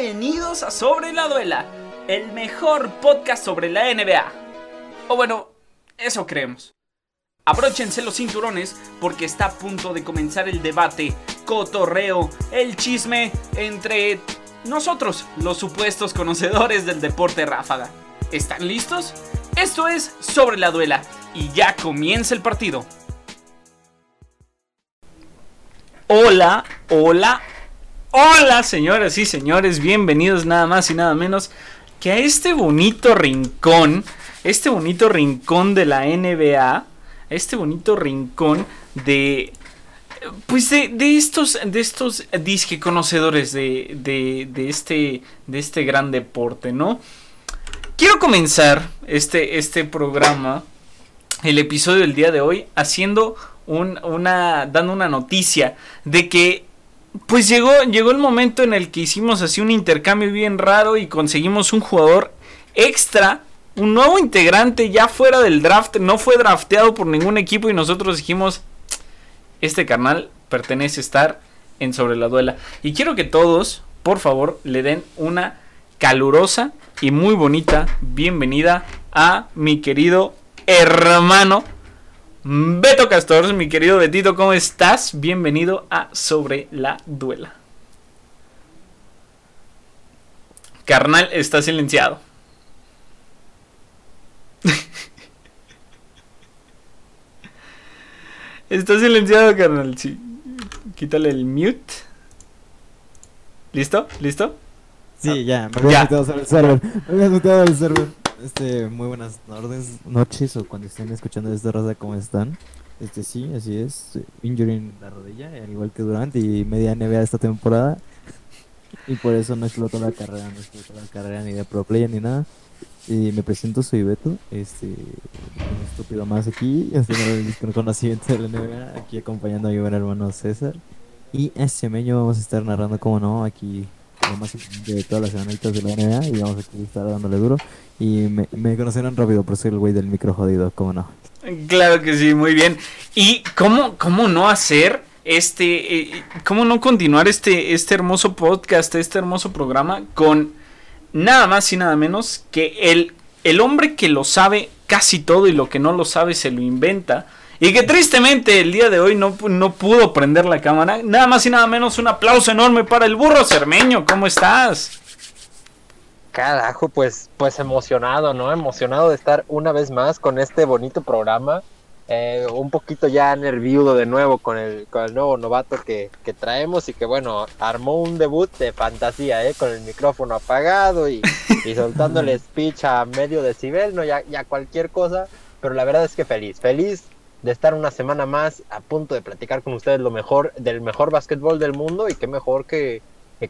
Bienvenidos a Sobre la Duela, el mejor podcast sobre la NBA. O bueno, eso creemos. Abróchense los cinturones porque está a punto de comenzar el debate, cotorreo, el chisme entre nosotros, los supuestos conocedores del deporte ráfaga. ¿Están listos? Esto es Sobre la Duela y ya comienza el partido. Hola, hola, hola señoras y señores, bienvenidos nada más y nada menos que a este bonito rincón, este bonito rincón de la NBA, este bonito rincón de pues de, estos de estos disque conocedores de, de, de, este de este gran deporte, ¿no? Quiero comenzar este, este programa, el episodio del día de hoy, haciendo una, dando una noticia de que pues llegó, llegó el momento en el que hicimos así un intercambio bien raro y conseguimos un jugador extra, un nuevo integrante ya fuera del draft, no fue drafteado por ningún equipo y nosotros dijimos, este canal pertenece a estar en Sobre la Duela. Y quiero que todos, por favor, le den una calurosa y muy bonita bienvenida a mi querido hermano Beto Castors, mi querido Betito, ¿cómo estás? Bienvenido a Sobre la Duela. Carnal, está silenciado. está silenciado, carnal, sí. Quítale el mute. ¿Listo? ¿Listo? Sí, ya, me había metido sobre el server. Me había metido el server. Este, muy buenas noches o cuando estén escuchando esta raza, ¿cómo están? Este, sí, así es. Injury la rodilla, al igual que durante y media NBA esta temporada. Y por eso no explotó la carrera, no explotó la carrera ni de pro player ni nada. Y me presento, soy Beto, este, un estúpido más aquí, haciendo el conocimiento de la NBA, aquí acompañando a mi buen hermano César. Y este meño vamos a estar narrando, como no, aquí lo más importante de todas las semanitas de la NBA y vamos a estar dándole duro. Y me, me conocerán rápido por ser el güey del micro jodido, ¿cómo no? Claro que sí, muy bien. ¿Y cómo, cómo no hacer este, eh, cómo no continuar este, este hermoso podcast, este hermoso programa con nada más y nada menos que el, el hombre que lo sabe casi todo y lo que no lo sabe se lo inventa? Y que tristemente el día de hoy no, no pudo prender la cámara. Nada más y nada menos un aplauso enorme para el burro cermeño. ¿Cómo estás? Carajo, pues, pues emocionado, ¿no? Emocionado de estar una vez más con este bonito programa. Eh, un poquito ya nerviudo de nuevo con el, con el nuevo novato que, que, traemos y que bueno, armó un debut de fantasía, ¿eh? Con el micrófono apagado y, y soltando el speech a medio decibel, ¿no? Ya, ya cualquier cosa, pero la verdad es que feliz, feliz de estar una semana más a punto de platicar con ustedes lo mejor del mejor básquetbol del mundo y qué mejor que,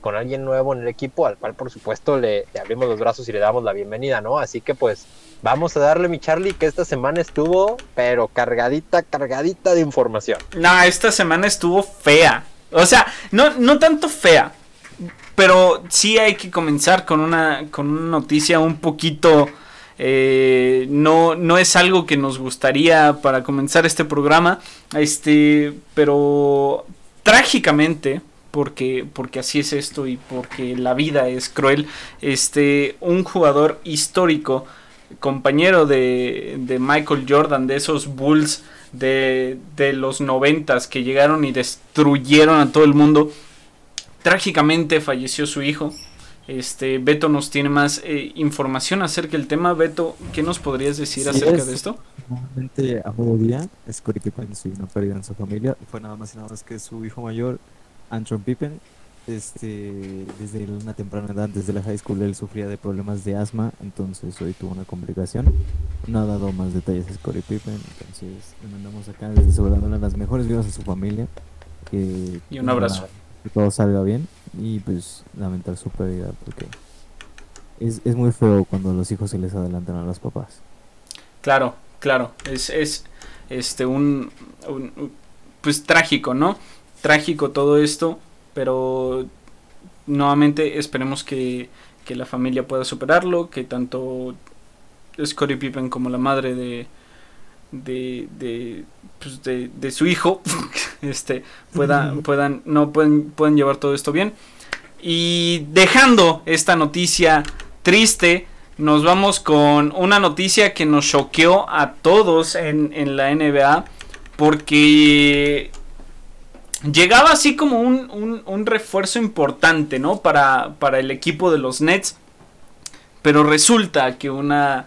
con alguien nuevo en el equipo al cual por supuesto le, abrimos los brazos y le damos la bienvenida, ¿no? Así que pues vamos a darle mi Charlie que esta semana estuvo pero cargadita, cargadita de información. No, esta semana estuvo fea. O sea, no, no tanto fea, pero sí hay que comenzar con una, con una noticia un poquito eh, no, no es algo que nos gustaría para comenzar este programa. Este, pero trágicamente, porque, porque así es esto y porque la vida es cruel, este, un jugador histórico, compañero de, de Michael Jordan, de esos Bulls de, de los noventas que llegaron y destruyeron a todo el mundo, trágicamente falleció su hijo. Este, Beto nos tiene más eh, información acerca del tema. Beto, ¿qué nos podrías decir acerca de esto? Normalmente a modo día, Scottie Pippen sí, no pérdida en su familia. Fue nada más y nada más que su hijo mayor, Antron Pippen. Este, desde una temprana edad, desde la high school, él sufría de problemas de asma, entonces hoy tuvo una complicación. No ha dado más detalles a Scottie Pippen, entonces le mandamos acá desde sobre las mejores vidas a su familia. Que, y un abrazo. Que todo salga bien y pues lamentar su pérdida porque es, es muy feo cuando los hijos se les adelantan a los papás. Claro, claro, es, es este un, pues trágico, ¿no? Trágico todo esto, pero nuevamente esperemos que, que la familia pueda superarlo, que tanto Scottie Pippen como la madre de, de, de, pues de, de, su hijo este puedan puedan no pueden pueden llevar todo esto bien Y dejando esta noticia triste, nos vamos con una noticia que nos choqueó a todos en, en la NBA. Porque llegaba así como un, un, refuerzo importante, ¿no? Para, para el equipo de los Nets. Pero resulta que una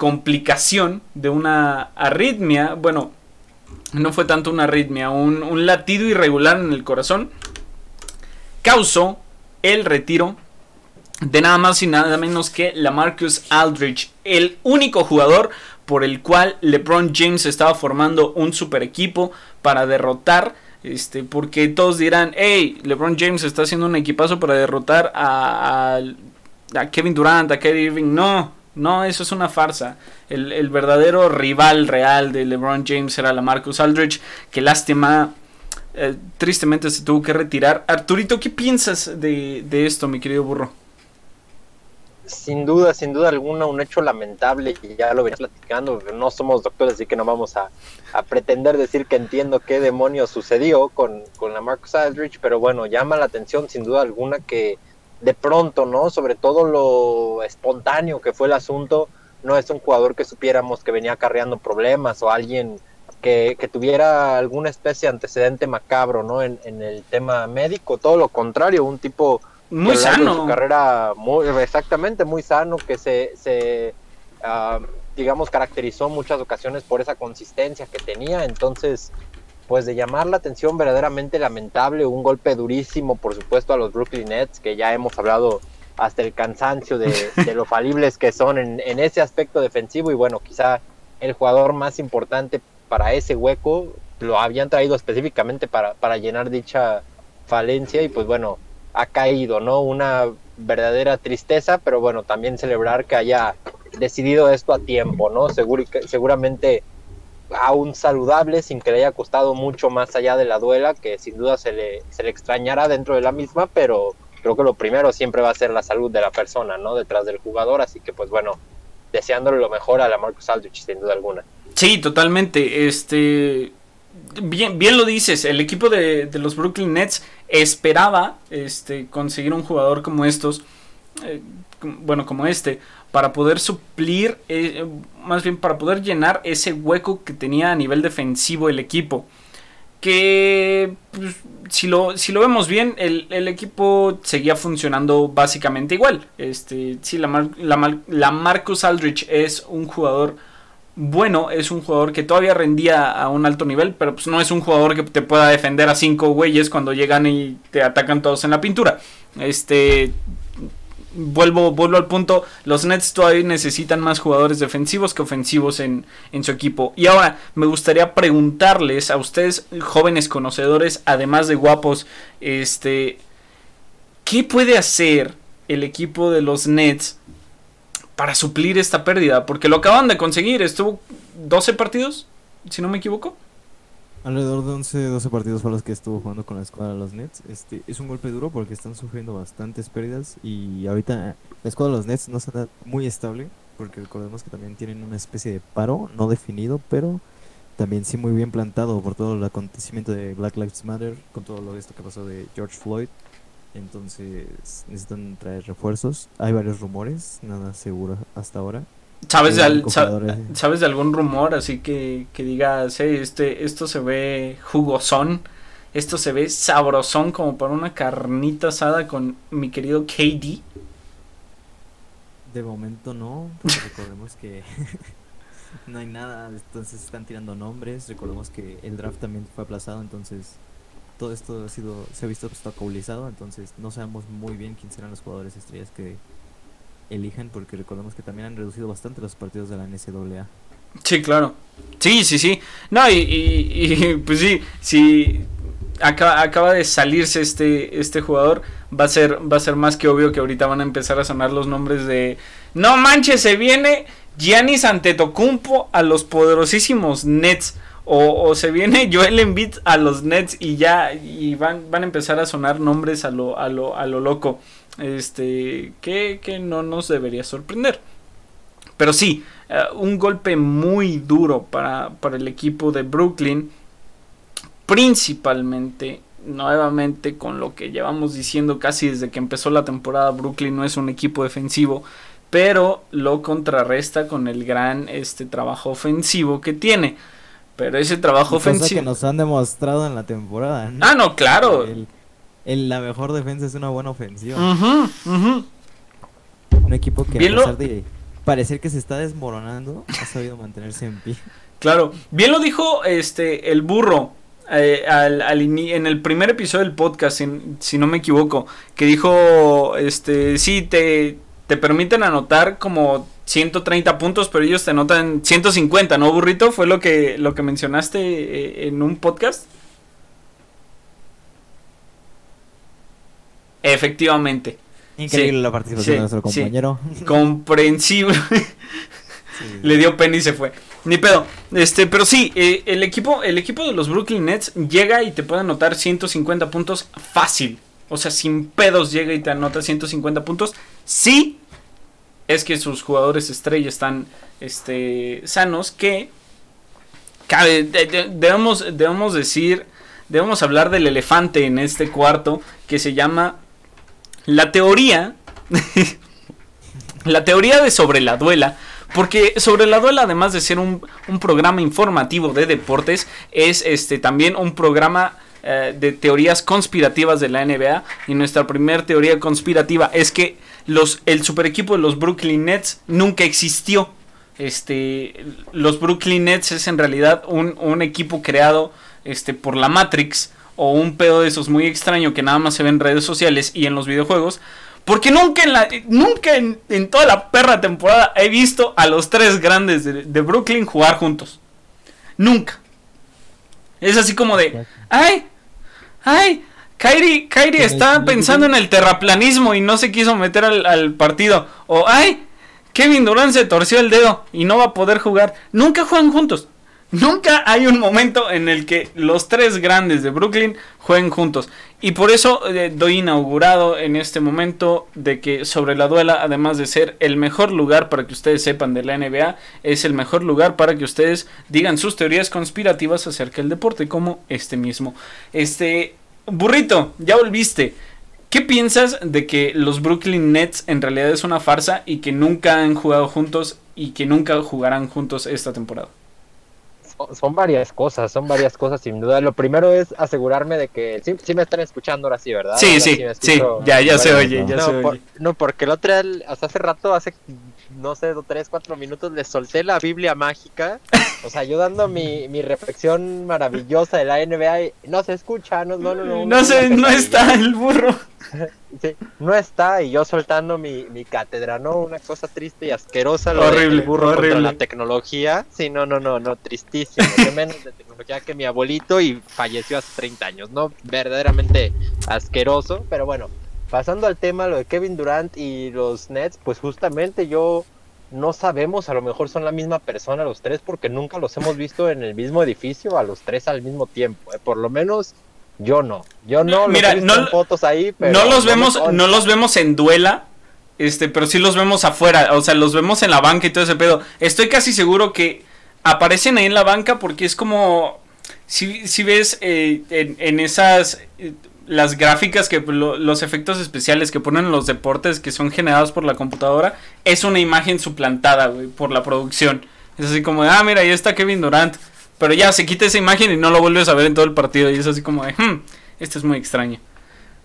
complicación de una arritmia, bueno, no fue tanto una arritmia, un, un latido irregular en el corazón, causó el retiro de nada más y nada menos que la Marcus Aldridge, el único jugador por el cual LeBron James estaba formando un super equipo para derrotar este, porque todos dirán, hey, LeBron James está haciendo un equipazo para derrotar a, Kevin Durant, a Kyrie Irving. No, no, eso es una farsa. El, verdadero rival real de LeBron James era la Marcus Aldridge. Que lástima, eh, tristemente se tuvo que retirar. Arturito, ¿qué piensas de, de esto, mi querido burro? sin duda, sin duda alguna, un hecho lamentable y ya lo venías platicando. No somos doctores, así que no vamos a, pretender decir que entiendo qué demonios sucedió con, con, la Marcus Aldridge, pero bueno, llama la atención sin duda alguna que de pronto, ¿no? Sobre todo lo espontáneo que fue el asunto, no es un jugador que supiéramos que venía acarreando problemas o alguien que, tuviera alguna especie de antecedente macabro, ¿no? En, en el tema médico, todo lo contrario, un tipo muy sano. Su carrera muy, exactamente muy sano, que se, se ah, digamos, caracterizó muchas ocasiones por esa consistencia que tenía. Entonces, pues de llamar la atención verdaderamente lamentable, un golpe durísimo, por supuesto, a los Brooklyn Nets, que ya hemos hablado hasta el cansancio de, lo falibles que son en, en, ese aspecto defensivo y bueno, quizá el jugador más importante para ese hueco lo habían traído específicamente para, para llenar dicha falencia y pues bueno, ha caído, ¿no? Una verdadera tristeza, pero bueno, también celebrar que haya decidido esto a tiempo, ¿no? seguramente aún saludable, sin que le haya costado mucho más allá de la duela, que sin duda se le, se le extrañará dentro de la misma, pero creo que lo primero siempre va a ser la salud de la persona, ¿no? Detrás del jugador, así que pues bueno, deseándole lo mejor a la Marcus Aldrich, sin duda alguna. Sí, totalmente. Este, bien, bien lo dices, el equipo de, los Brooklyn Nets esperaba este, conseguir un jugador como estos, eh, bueno, como este, para poder suplir, eh, más bien para poder llenar ese hueco que tenía a nivel defensivo el equipo. Que pues, si, lo, si lo vemos bien, el, equipo seguía funcionando básicamente igual. Este, sí, la, la, la Marcus Aldrich es un jugador bueno, es un jugador que todavía rendía a un alto nivel, pero pues no es un jugador que te pueda defender a cinco güeyes cuando llegan y te atacan todos en la pintura. Este vuelvo, vuelvo al punto, los Nets todavía necesitan más jugadores defensivos que ofensivos en, en, su equipo. Y ahora me gustaría preguntarles a ustedes, jóvenes conocedores, además de guapos, este, ¿qué puede hacer el equipo de los Nets para suplir esta pérdida, porque lo acaban de conseguir, estuvo 12 partidos, si no me equivoco. Alrededor de 11, 12 partidos para los que estuvo jugando con la escuadra de los Nets. Este, es un golpe duro porque están sufriendo bastantes pérdidas y ahorita la escuadra de los Nets no está muy estable porque recordemos que también tienen una especie de paro no definido, pero también sí muy bien plantado por todo el acontecimiento de Black Lives Matter, con todo lo esto que pasó de George Floyd entonces necesitan traer refuerzos. Hay varios rumores, nada seguro hasta ahora. ¿Sabes de, ¿sabes de algún rumor así que, que digas, este, esto se ve jugosón, esto se ve sabrosón como para una carnita asada con mi querido KD? De momento no, porque recordemos que no hay nada, entonces están tirando nombres, recordemos que el draft también fue aplazado, entonces todo esto ha sido, se ha visto obstaculizado, entonces no sabemos muy bien quién serán los jugadores estrellas que elijan, porque recordemos que también han reducido bastante los partidos de la NCAA. Sí, claro. Sí, sí, sí. No, y, pues sí, si acaba, acaba de salirse este, este jugador, va a ser, va a ser más que obvio que ahorita van a empezar a sonar los nombres de no manches, se viene Giannis Antetokounmpo a los poderosísimos Nets. O, se viene Joel Embiid a los Nets y ya y van, van a empezar a sonar nombres a lo, a lo, a lo loco. Este, que, que no nos debería sorprender. Pero sí, eh, un golpe muy duro para, para el equipo de Brooklyn. Principalmente nuevamente con lo que llevamos diciendo casi desde que empezó la temporada, Brooklyn no es un equipo defensivo, pero lo contrarresta con el gran este trabajo ofensivo que tiene. Pero ese trabajo ofensivo que nos han demostrado en la temporada. Ah, no, claro. El, la mejor defensa es una buena ofensiva. Un equipo que a pesar de parecer que se está desmoronando, ha sabido mantenerse en pie. Claro, bien lo dijo este el burro eh, al, en el primer episodio del podcast, si no me equivoco, que dijo, este, sí, te, te permiten anotar como 130 puntos, pero ellos te anotan 150, ¿no, burrito? ¿Fue lo que, lo que mencionaste eh, en un podcast? Efectivamente. Increíble la participación de nuestro compañero. Comprensible. Le dio pena y se fue. Ni pedo. Este, pero sí, eh, el equipo, el equipo de los Brooklyn Nets llega y te puede anotar 150 puntos fácil. O sea, sin pedos llega y te anota 150 puntos. Sí, es que sus jugadores estrella están este, sanos. Que cabe, debemos, debemos decir, debemos hablar del elefante en este cuarto que se llama la teoría. la teoría de sobre la duela porque sobre la duela, además de ser un, programa informativo de deportes, es este también un programa eh, de teorías conspirativas de la NBA. Y nuestra primera teoría conspirativa es que los, el super equipo de los Brooklyn Nets nunca existió. Este, los Brooklyn Nets es en realidad un, un equipo creado este, por la Matrix o un pedo de esos muy extraño que nada más se ve en redes sociales y en los videojuegos porque nunca en la nunca en, toda la perra temporada he visto a los tres grandes de, Brooklyn jugar juntos. Nunca. Es así como de, ay, ay, Kyrie, Kyrie está pensando en el terraplanismo y no se quiso meter al, al partido. O, ay, Kevin Durant se torció el dedo y no va a poder jugar. Nunca juegan juntos. Nunca hay un momento en el que los tres grandes de Brooklyn jueguen juntos. Y por eso eh, doy inaugurado en este momento de que sobre la duela, además de ser el mejor lugar para que ustedes sepan de la NBA, es el mejor lugar para que ustedes digan sus teorías conspirativas acerca del deporte, como este mismo. Este, burrito, ya volviste. ¿Qué piensas de que los Brooklyn Nets en realidad es una farsa y que nunca han jugado juntos y que nunca jugarán juntos esta temporada? Son varias cosas, son varias cosas sin duda. Lo primero es asegurarme de que sí, me están escuchando ahora sí, ¿verdad? Sí, sí, sí, ya, ya se oye, ya no, se oye. no, porque el otro día, hasta hace rato, hace, no sé, tres, cuatro minutos, le solté la Biblia mágica, o sea, yo dando mi, mi reflexión maravillosa de la NBA y no se escucha, no, no, no. No, no, no está el burro. Sí, no está y yo soltando mi, mi cátedra, ¿no? Una cosa triste y asquerosa. Lo horrible, burro horrible. la tecnología. Sí, no, no, no, no, tristísimo. De menos de tecnología que mi abuelito y falleció hace 30 años, ¿no? Verdaderamente asqueroso, pero bueno. Pasando al tema, lo de Kevin Durant y los Nets, pues justamente yo no sabemos, a lo mejor son la misma persona los tres porque nunca los hemos visto en el mismo edificio a los tres al mismo tiempo. ¿eh? Por lo menos yo no. Yo no. Mira, no fotos ahí, pero no los vemos, no los vemos en duela. Este, pero sí los vemos afuera, o sea, los vemos en la banca y todo ese pedo. Estoy casi seguro que aparecen ahí en la banca porque es como si, si ves eh, en, esas eh, las gráficas que los efectos especiales que ponen en los deportes que son generados por la computadora es una imagen suplantada, güey, por la producción. Es así como, ah, mira, ahí está Kevin Durant. Pero ya se quita esa imagen y no lo vuelves a ver en todo el partido. Y es así como de, hmm, esto es muy extraño.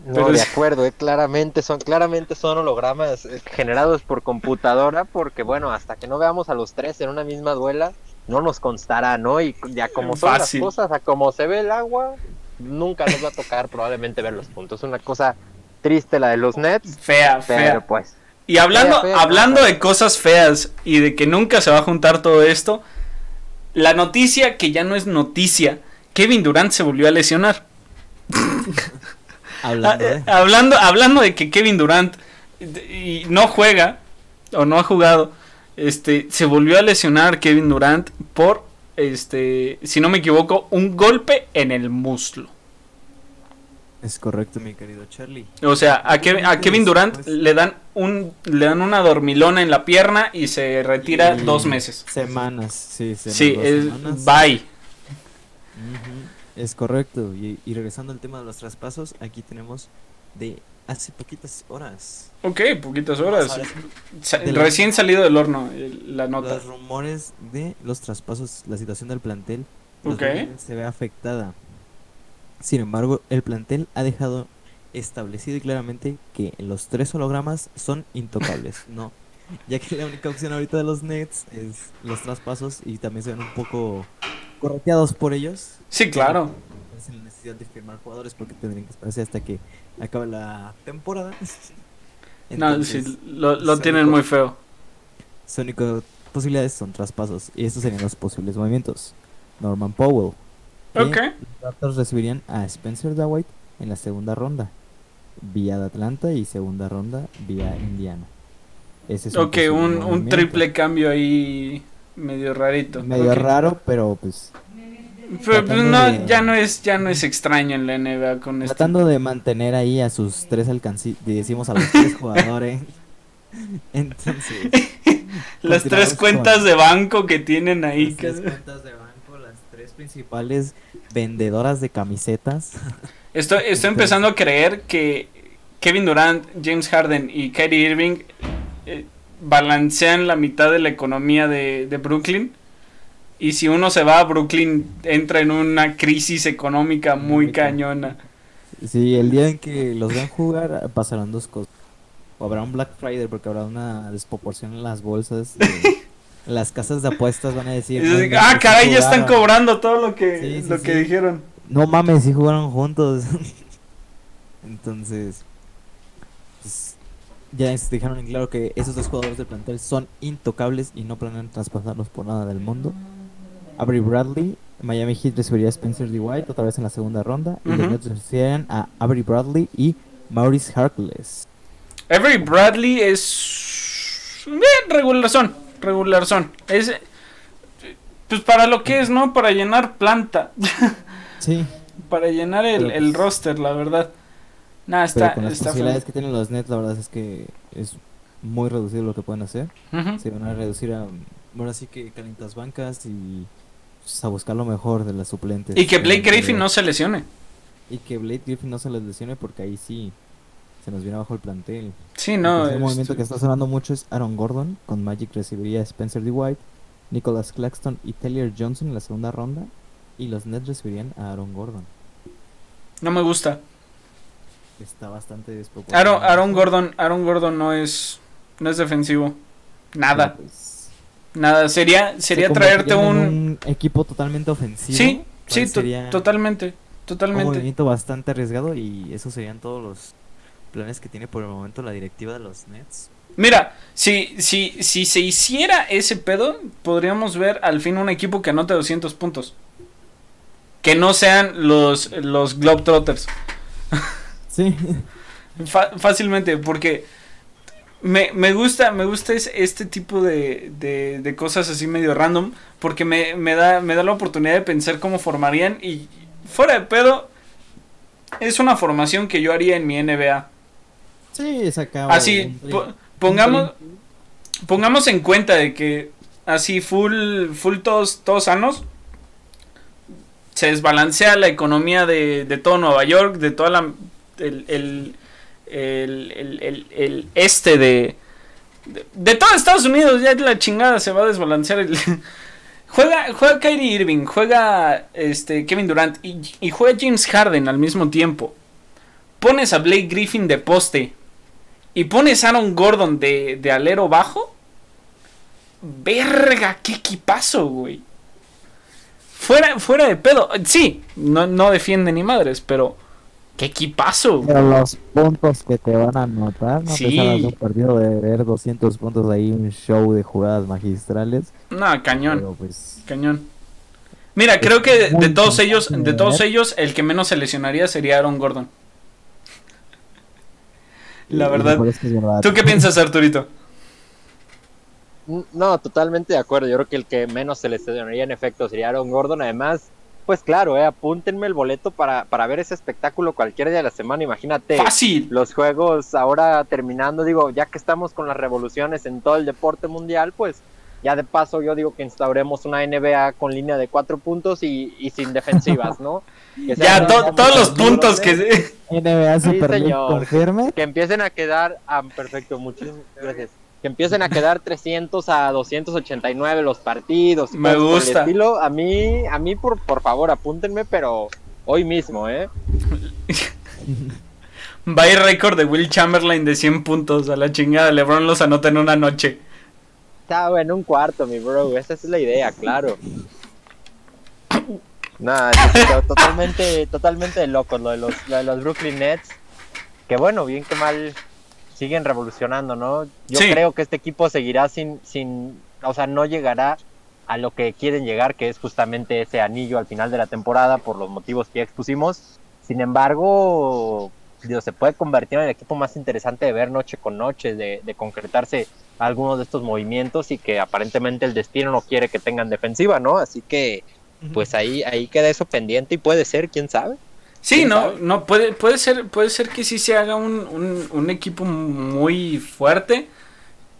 No, de acuerdo, eh, claramente son claramente son hologramas eh, generados por computadora porque bueno, hasta que no veamos a los tres en una misma duela, no nos constará, ¿no? Y ya como son las cosas, a como se ve el agua, nunca nos va a tocar probablemente ver los puntos. Una cosa triste la de los Nets. Fea, fea. pues. Y hablando, hablando de cosas feas y de que nunca se va a juntar todo esto, la noticia que ya no es noticia, Kevin Durant se volvió a lesionar. hablando, de... hablando, hablando de que Kevin Durant y no juega o no ha jugado, este se volvió a lesionar Kevin Durant por este, si no me equivoco, un golpe en el muslo. Es correcto, mi querido Charlie. O sea, a, Kevin, Durant le dan un le dan una dormilona en la pierna y se retira dos meses. Semanas, sí. sí, es bye. Es correcto. Y, y regresando al tema de los traspasos, aquí tenemos de hace poquitas horas. Ok, poquitas horas. Sa- Recién salido del horno la nota. Los rumores de los traspasos, la situación del plantel, los se ve afectada. Sin embargo, el plantel ha dejado establecido y claramente que los tres hologramas son intocables, no. Ya que la única opción ahorita de los Nets es los traspasos y también se ven un poco correteados por ellos. Sí, claro. No es la necesidad de firmar jugadores porque tendrían que esperarse hasta que acabe la temporada. No, sí, lo, lo su tienen muy feo. Sus únicas posibilidades son traspasos. Y estos serían los posibles movimientos. Norman Powell. Que Ok. Los Raptors recibirían a Spencer Dwight en la segunda ronda. Vía de Atlanta y segunda ronda vía Indiana. Ese es Ok, un, un triple cambio ahí medio rarito. Medio Ok. raro, pero pues Pero, pues, no, de- ya no es ya no es extraño en la NBA con esto. tratando de mantener ahí a sus tres alcanci... Decimos a los tres jugadores. Entonces, Las tres con- cuentas de banco que tienen ahí. las tres cuentas de banco, principales vendedoras de camisetas. Estoy, estoy empezando a creer que Kevin Durant, James Harden y Kyrie Irving eh, balancean la mitad de la economía de, de Brooklyn. Y si uno se va a Brooklyn, entra en una crisis económica muy Muy cañona. Sí, el día en que los vean jugar pasarán dos cosas. O habrá un Black Friday porque habrá una desproporción en las bolsas. de- las casas de apuestas van a decir... Y "No dices, inventes, ah, caray, ya están jugaron". cobrando todo lo que, Sí, sí, lo que dijeron. No mames, sí jugaron juntos. Entonces, pues, ya dejaron en claro que esos dos jugadores del plantel son intocables y no planean traspasarlos por nada del mundo. Avery Bradley, Miami Heat recibiría a Spencer Dwight otra vez en la segunda ronda. Y los. Nets a Avery Bradley y Maurice Harkless. Avery Bradley es. Bien, regular son. Regular son. Es. Pues para lo que es, ¿no? Para llenar planta. Sí, para llenar el, Pero, el pues, roster, la verdad. Nada, pero está, con las está posibilidades que tienen los Nets, la verdad es que es muy reducido lo que pueden hacer. Se van a reducir a ahora sí que calientas bancas y pues, a buscar lo mejor de las suplentes. Y que Blake Griffin pero- no se lesione. y que Blake Griffin no se les lesione porque ahí sí se nos viene abajo el plantel. Sí, no. el movimiento que está sonando mucho es Aaron Gordon con Magic recibiría a Spencer Dwight, Nicholas Claxton y Taylor Johnson en la segunda ronda y los Nets recibirían a Aaron Gordon. No me gusta. Está bastante desproporcionado. Aaron, Aaron Gordon, Aaron Gordon no es, no es defensivo. Nada, pues, nada. Sería, se sería traerte convertirían en un. un equipo totalmente ofensivo. Sí, sí, sería- totalmente, un totalmente. movimiento bastante arriesgado y esos serían todos los planes que tiene por el momento la directiva de los Nets. Mira, si, si, si se hiciera ese pedo, podríamos ver al fin un equipo que anote 200 puntos. Que no sean los, los Globetrotters. Sí, fácilmente, porque me, me gusta, me gusta es- este tipo de, de, de cosas así medio random, porque me, me da, me da la oportunidad de pensar cómo formarían y fuera de pedo, es una formación que yo haría en mi NBA. Sí, saca Así, po- pongamos, pongamos en cuenta de que así full, full todos, todos sanos, se desbalancea la economía de, de todo Nueva York, de toda la el, el, el, el- este de, de de todo Estados Unidos, ya la chingada se va a desbalancear juega juega Kyrie Irving, juega este Kevin Durant y, y juega James Harden al mismo tiempo. Pones a Blake Griffin de poste y pones Aaron Gordon de, de alero bajo. Verga, qué equipazo, güey. Fuera, fuera de pedo. Sí, no, no defiende ni madres, pero qué equipazo. güey. Pero los puntos que te van a anotar, no Sí. te un partido de ver 200 puntos ahí, un show de jugadas magistrales. No, cañón, Pero pues, cañón. Mira, creo que de, de todos ellos, de todos ver. ellos, el que menos se lesionaría sería Aaron Gordon. La verdad. es. ¿Tú qué piensas, Arturito? No, totalmente de acuerdo. Yo creo que el que menos se le lesionaría en efecto sería Aaron Gordon. Además, pues claro, eh, apúntenme el boleto para, para ver ese espectáculo cualquier día de la semana. Imagínate Fácil. los juegos ahora terminando. Digo, ya que estamos con las revoluciones en todo el deporte mundial, pues ya de paso yo digo que instauremos una NBA con línea de cuatro puntos y, y sin defensivas, ¿no? Que Ya, to- todos los puntos que... NBA Sí, Super League señor. confirme. que empiecen a quedar, ah, perfecto, muchísimas gracias. Que empiecen a quedar 300 a 289 los partidos. y Me el gusta. estilo. A mí, a mí por, por favor, apúntenme, pero hoy mismo, ¿eh? Va récord de Will Chamberlain de 100 puntos a la chingada. LeBron los anota en una noche. Estaba en un cuarto, mi bro. Esa es la idea, claro. Nada, totalmente, totalmente de locos lo de los, lo de los Brooklyn Nets. Que bueno, bien que mal siguen revolucionando, ¿no? Yo Sí. creo que este equipo seguirá sin, sin, o sea, no llegará a lo que quieren llegar, que es justamente ese anillo al final de la temporada, por los motivos que ya expusimos. Sin embargo, se puede convertir en el equipo más interesante de ver noche con noche, de, de concretarse algunos de estos movimientos y que aparentemente el destino no quiere que tengan defensiva, ¿no? Así que, pues ahí, ahí queda eso pendiente y puede ser, quién sabe. Sí, ¿Quién no, sabe? no puede, puede ser, puede ser que sí se haga un, un, un equipo muy fuerte,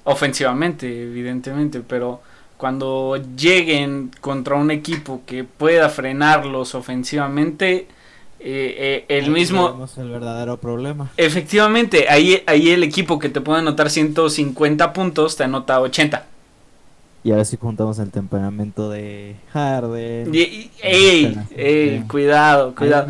ofensivamente, evidentemente, pero cuando lleguen contra un equipo que pueda frenarlos ofensivamente, eh, eh, el Ahí mismo, el verdadero problema. efectivamente, ahí, ahí el equipo que te puede anotar 150 puntos te anota 80. Y ahora sí juntamos el temperamento de Harden. Y, y- ey, ey, cuidado, cuidado.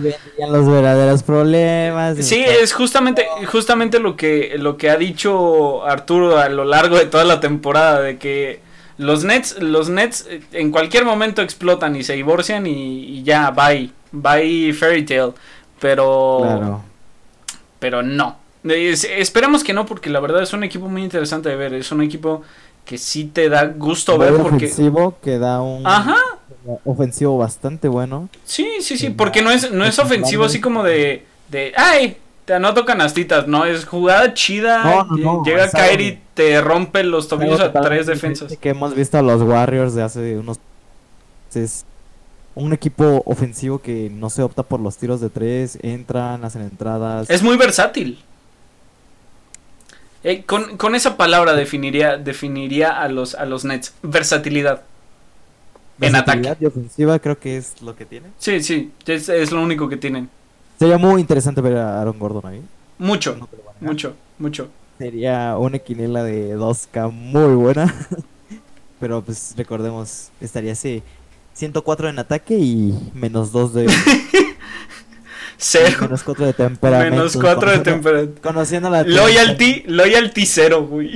Los verdaderos problemas. Sí, es justamente, justamente lo que, lo que ha dicho Arturo a lo largo de toda la temporada, de que los Nets, los Nets eh, en cualquier momento explotan y se divorcian y, y ya, bye, bye Fairy Tale. Pero, Claro. pero no. Es- esperemos que no, porque la verdad es un equipo muy interesante de ver. Es un equipo que sí te da gusto ver Muy porque... ofensivo que da un Ajá, ofensivo bastante bueno. Sí, sí, sí, porque no es, no es ofensivo así como de, de, ay, te anoto canastitas, no, es jugada chida, No, no, no, llega algo- Kyrie, te rompe los tobillos a tres defensas. Que hemos visto a los Warriors de hace unos. Es un equipo ofensivo que no se opta por los tiros de tres, entran, hacen entradas. Es muy versátil. Eh, con, con esa palabra definiría, definiría a los, a los Nets, versatilidad. En Versatilidad ataque. y ofensiva creo que es lo que tiene. Sí, sí, es, es lo único que tienen. Sería muy interesante ver a Aaron Gordon ahí. Mucho, No mucho, mucho. Sería una quinela de 2K muy buena. Pero pues recordemos, estaría ese 104 en ataque y menos 2 de Cero. menos 4 de temperamento. Menos cuatro de Conociendo- temperamento. Conociendo la Loyalty, loyalty cero, güey.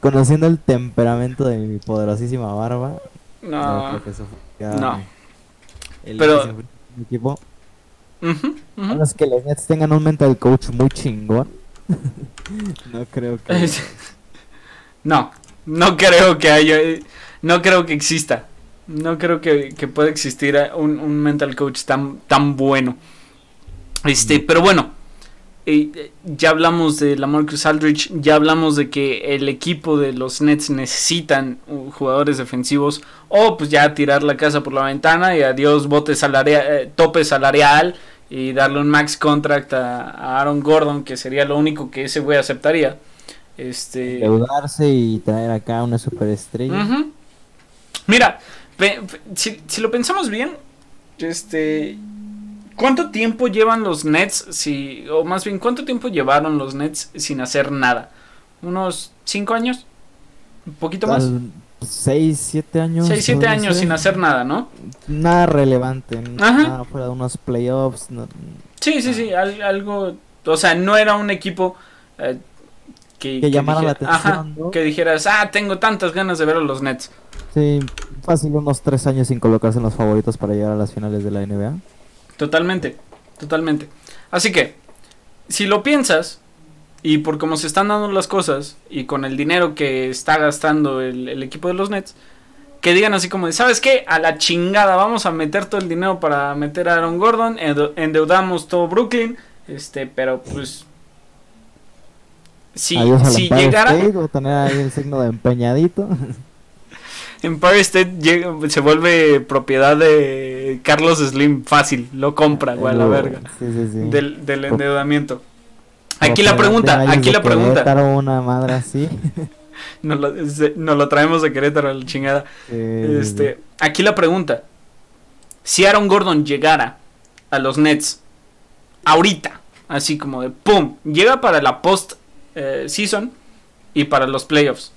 Conociendo el temperamento de mi poderosísima barba, no, No. creo que eso No. el Pero- equipo. A menos que los Nets tengan un mental coach muy chingón. no creo que No, no creo que haya, no creo que exista. No creo que, que pueda existir eh, un, un mental coach tan, tan bueno. Este, pero bueno, eh, eh, ya hablamos de la Marcus Aldridge, ya hablamos de que el equipo de los Nets necesitan uh, jugadores defensivos o pues ya tirar la casa por la ventana y adiós bote salaria- eh, tope salarial y darle un max contract a, a Aaron Gordon que sería lo único que ese güey aceptaría. Este, endeudarse y traer acá una superestrella. Ujú. Mira, si, si lo pensamos bien, este, ¿cuánto tiempo llevan los Nets si, o más bien, cuánto tiempo llevaron los Nets sin hacer nada? ¿Unos 5 años? ¿Un poquito más? 6, 7 años. 6, 7 podría años sin hacer nada, ¿no? Nada relevante. Ajá. Nada fuera de unos playoffs. no- Sí, sí, sí, al- algo, o sea, no era un equipo eh, que, Que llamara la dijera- atención, ¿no? que dijeras, ah, tengo tantas ganas de ver a los Nets. Sí, fácil unos 3 años sin colocarse en los favoritos para llegar a las finales de la NBA. Totalmente, totalmente. Así que, si lo piensas, y por cómo se están dando las cosas, y con el dinero que está gastando el, el equipo de los Nets, que digan así como de, ¿sabes qué? A la chingada, vamos a meter todo el dinero para meter a Aaron Gordon, ende- endeudamos todo Brooklyn, este, pero pues... Si, si llegara, State, o tener ahí el signo de empeñadito. Empire State llega- se vuelve propiedad de Carlos Slim, fácil, lo compra, güey, a la verga. Sí, sí, sí. del, del endeudamiento. Aquí la pregunta, aquí la pregunta. Querétaro, una madre así. nos, lo, nos lo traemos de Querétaro la chingada. Este, aquí la pregunta. Si Aaron Gordon llegara a los Nets ahorita, así como de pum, llega para la post eh, season y para los playoffs.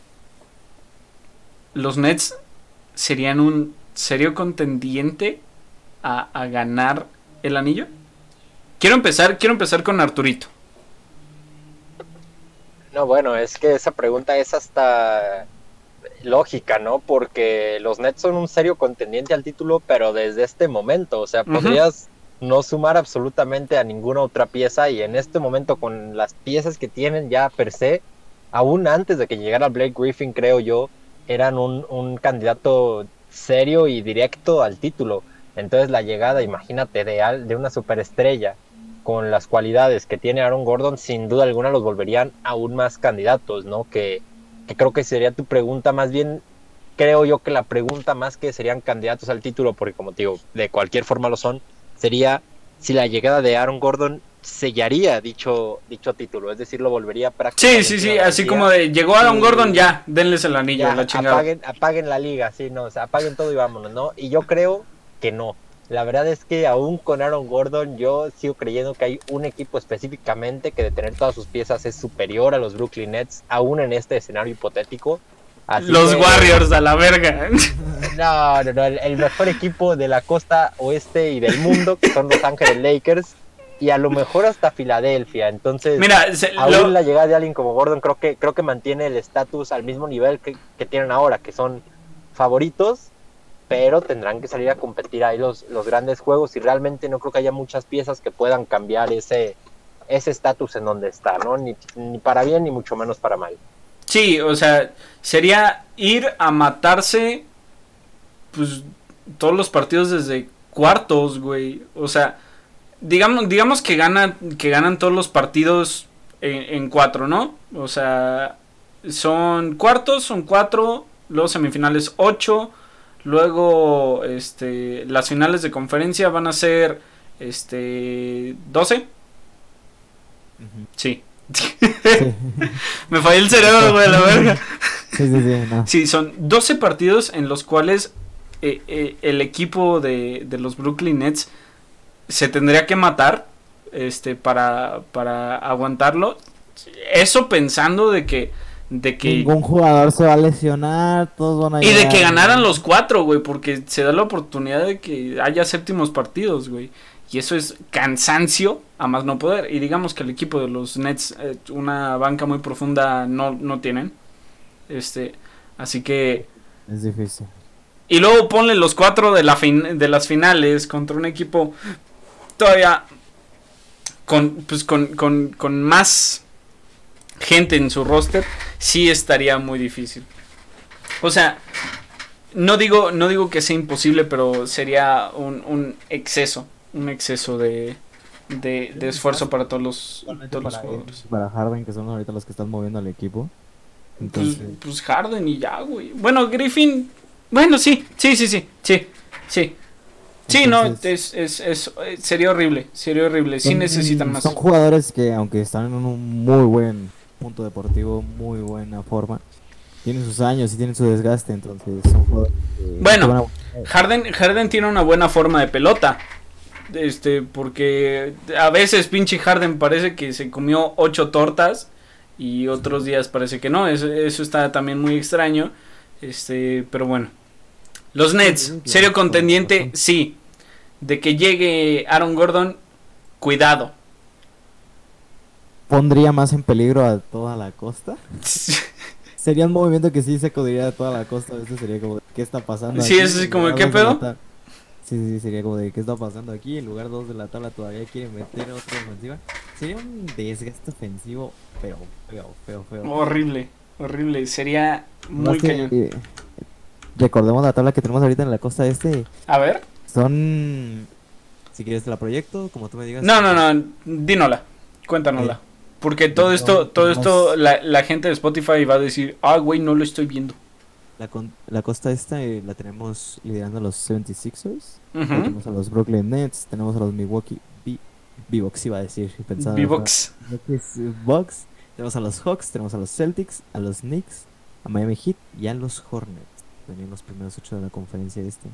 Los Nets serían un serio contendiente a, a ganar el anillo. Quiero empezar, quiero empezar con Arturito. No, bueno, es que esa pregunta es hasta lógica, ¿no? Porque los Nets son un serio contendiente al título, pero desde este momento, o sea, podrías no sumar absolutamente a ninguna otra pieza y en este momento con las piezas que tienen ya per se, aún antes de que llegara Blake Griffin, creo yo, eran un, un candidato serio y directo al título. Entonces la llegada, imagínate, de, de una superestrella con las cualidades que tiene Aaron Gordon, sin duda alguna los volverían aún más candidatos, ¿no? Que, que creo que sería tu pregunta, más bien creo yo que la pregunta más que serían candidatos al título, porque como te digo, de cualquier forma lo son, sería si la llegada de Aaron Gordon sellaría dicho, dicho título, es decir, lo volvería Sí, prácticamente sí, sí, una así como de llegó Aaron Y- Gordon, ya, denles el anillo, Ya, la chingada. apaguen, apaguen la liga, sí, no, o sea, apaguen todo y vámonos, ¿no? Y yo creo que no. La verdad es que aún con Aaron Gordon, yo sigo creyendo que hay un equipo específicamente que de tener todas sus piezas es superior a los Brooklyn Nets, aún en este escenario hipotético. Así Los que- Warriors a la verga. No, no, no, el, el mejor equipo de la costa oeste y del mundo, que son Los Ángeles Lakers, y a lo mejor hasta Filadelfia. Entonces, Mira, se- aún lo- la llegada de alguien como Gordon creo que creo que mantiene el estatus al mismo nivel que, que tienen ahora, que son favoritos, pero tendrán que salir a competir ahí los, los grandes juegos y realmente no creo que haya muchas piezas que puedan cambiar ese ese estatus en donde está, ¿no? Ni, ni para bien ni mucho menos para mal. sí, o sea, sería ir a matarse, pues, todos los partidos desde cuartos, güey. O sea, digamos, digamos que ganan, que ganan todos los partidos en, en cuatro, ¿no? O sea, son cuartos, son cuatro, luego semifinales ocho, luego, este, las finales de conferencia van a ser, este, 12. Ujú. Sí. Sí. Me falló el cerebro, güey, la verga. sí, sí, sí, no. Sí, son 12 partidos en los cuales eh, eh, el equipo de, de los Brooklyn Nets se tendría que matar este para, para aguantarlo. Eso pensando de que de que Ningún jugador se va a lesionar, todos van a y de que ganaran los cuatro, güey, porque se da la oportunidad de que haya séptimos partidos, güey. Y eso es cansancio a más no poder. Y digamos que el equipo de los Nets, eh, una banca muy profunda, no, no tienen. Este, así que Es difícil. Y luego ponle los cuatro de, la fin- de las finales contra un equipo todavía con, pues con, con, con más gente en su roster. Sí estaría muy difícil. O sea, no digo, no digo que sea imposible, pero sería un, un exceso. Un exceso de, de, de esfuerzo para todos los, todos los jugadores. para Harden, que son ahorita los que están moviendo al equipo. Pues, Entonces, pues Harden y ya, güey. Bueno, Griffin. Bueno, sí, sí, sí, sí, sí, sí. Sí, no, es, es, es, sería horrible, sería horrible. Sí son- necesitan más. Son jugadores que, aunque están en un muy buen punto deportivo, muy buena forma, tienen sus años y tienen su desgaste. Entonces, son jugadores que Bueno. a- Harden, Harden tiene una buena forma de pelota. Este, porque a veces pinche Harden parece que se comió ocho tortas y otros días parece que no. Eso, eso está también muy extraño. Este, pero bueno. Los Nets, serio contendiente, sí. De que llegue Aaron Gordon, cuidado. pondría más en peligro a toda la costa. Sería un movimiento que sí sacudiría a toda la costa. Este sería como, ¿qué está pasando? Sí, aquí? es como, ¿qué pedo? sí, sí, sería como de, ¿qué está pasando aquí? En lugar 2 de la tabla todavía quieren meter otra ofensiva. Sería un desgaste ofensivo, pero feo, feo, feo. horrible, horrible. Sería muy cañón. eh, recordemos la tabla que tenemos ahorita en la costa este. A ver. Son. Si quieres te la proyecto, como tú me digas. No, no, no, dínola, cuéntanosla. Porque todo No, esto, todo más- esto, la, la gente de Spotify va a decir, ah, güey, no lo estoy viendo. La, con- la costa esta eh, la tenemos liderando a los 76ers. Ujú. Tenemos a los Brooklyn Nets. Tenemos a los Milwaukee B-Bucks, iba a decir. pensaba- V-Bucks. Tenemos a los Hawks. Tenemos a los Celtics. A los Knicks. a Miami Heat y a los Hornets. Venían los primeros ocho de la conferencia este.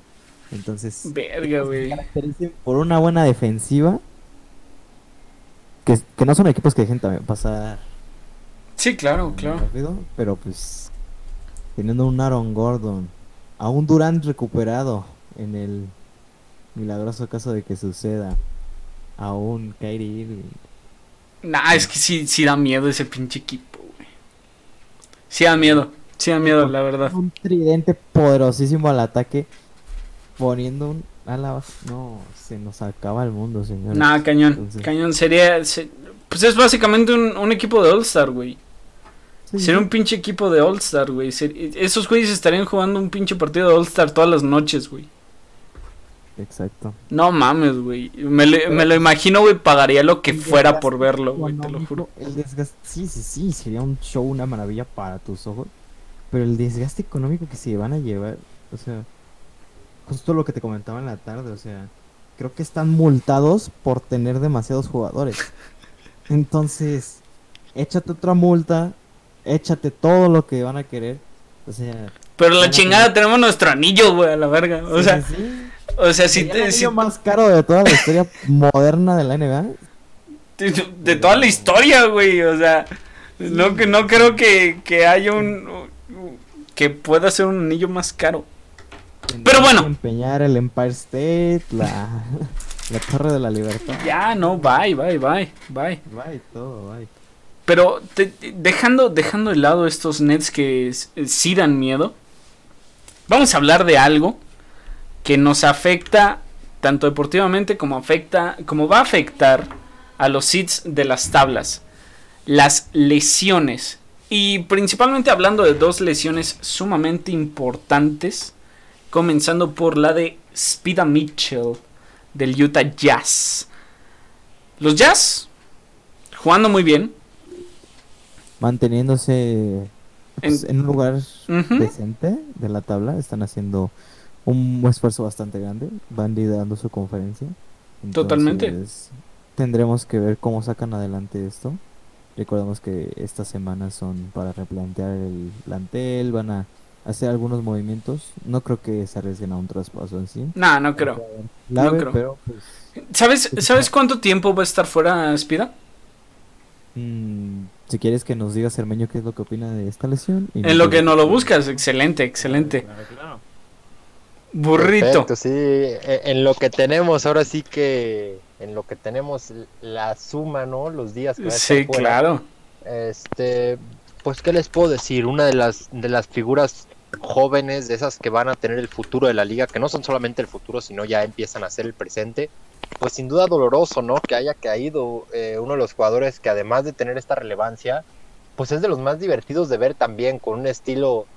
Entonces, Verga, güey. por una buena defensiva. Que, que no son equipos que dejen también pasar Sí, claro, claro. rápido, pero pues teniendo un Aaron Gordon, a un Durant recuperado en el milagroso caso de que suceda, a un Kyrie Irving. Nah, es que sí, sí da miedo ese pinche equipo, güey. Sí da miedo, sí da miedo, la verdad. un tridente poderosísimo al ataque, poniendo un ala, no, se nos acaba el mundo, señor. Nah, cañón, Entonces- cañón. Sería, se- pues es básicamente un, un equipo de All-Star, güey. Sí, Sería un pinche equipo de All-Star, güey. Ser- Esos güeyes estarían jugando un pinche partido de All-Star todas las noches, güey. Exacto. No mames, güey. Me, lo- me lo imagino, güey. Pagaría lo que fuera por verlo, güey. Te lo juro. El desgaste, sí, sí, sí, sería un show, una maravilla para tus ojos. Pero el desgaste económico que se van a llevar, o sea, justo lo que te comentaba en la tarde, o sea, creo que están multados por tener demasiados jugadores. Entonces, échate otra multa, échate todo lo que van a querer. O sea, Pero la chingada tenemos nuestro anillo, güey, a la verga. O sí, sea, sí, sí. O sea, si Sería el te, si- más caro de toda la historia moderna de la NBA. de, de toda la historia, güey. O sea, no, que- no creo que, que haya un. que pueda ser un anillo más caro. Tendrías bueno. Empeñar el Empire State, la, la Torre de la Libertad. Ya, no, bye, bye, bye, bye. Bye, todo, bye. Pero te- te- dejando, dejando de lado estos Nets que sí dan miedo, vamos a hablar de algo que nos afecta tanto deportivamente como afecta, como va a afectar a los seeds de las tablas, las lesiones. Y principalmente hablando de dos lesiones sumamente importantes, comenzando por la de Spida Mitchell del Utah Jazz. Los Jazz jugando muy bien, Manteniéndose pues, en... un lugar decente de la tabla, están haciendo un esfuerzo bastante grande, van liderando su conferencia. Totalmente. Entonces, Tendremos que ver cómo sacan adelante esto. Recordemos que estas semanas son para replantear el plantel, van a hacer algunos movimientos. No creo que se arriesguen a un traspaso en sí. No, no creo. Clave, creo. pero pues ¿Sabes, ¿Sabes cuánto tiempo va a estar fuera Spida? Mm, si quieres que nos diga Cermeño qué es lo que opina de esta lesión. y En lo que no lo buscas, excelente, excelente. Claro, claro. Burrito. Perfecto, sí, e- en lo que tenemos, ahora sí que en lo que tenemos la suma, ¿no? Los días que va a estar Sí, fuera. claro. Este, pues qué les puedo decir, una de las de las figuras jóvenes de esas que van a tener el futuro de la liga, que no son solamente el futuro, sino ya empiezan a ser el presente. Pues sin duda doloroso, ¿no? Que haya caído eh, uno de los jugadores que además de tener esta relevancia, pues es de los más divertidos de ver también, con un estilo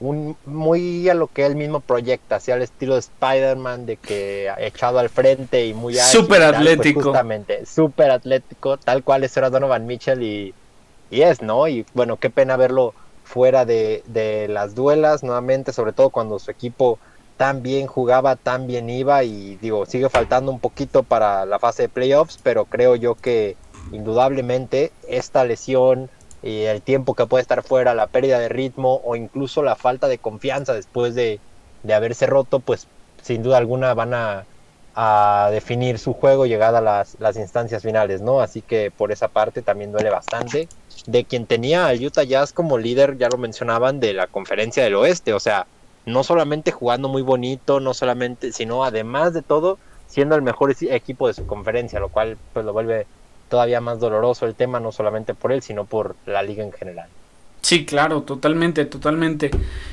un, muy a lo que él mismo proyecta, hacia el estilo de Spider-Man, de que echado al frente y muy ágil, Súper pues, atlético. justamente, súper atlético, tal cual es era Donovan Mitchell y, y es, ¿no? Y bueno, qué pena verlo fuera de, de las duelas nuevamente, sobre todo cuando su equipo tan bien jugaba, tan bien iba y digo, sigue faltando un poquito para la fase de playoffs, pero creo yo que indudablemente esta lesión y el tiempo que puede estar fuera, la pérdida de ritmo o incluso la falta de confianza después de, de haberse roto, pues sin duda alguna van a, a definir su juego llegada a las, las instancias finales, ¿no? Así que por esa parte también duele bastante. De quien tenía al Utah Jazz como líder, ya lo mencionaban, de la conferencia del oeste, o sea, no solamente jugando muy bonito, no solamente, sino además de todo, siendo el mejor equipo de su conferencia, lo cual pues lo vuelve todavía más doloroso el tema, no solamente por él, sino por la liga en general. Sí, claro, totalmente, totalmente.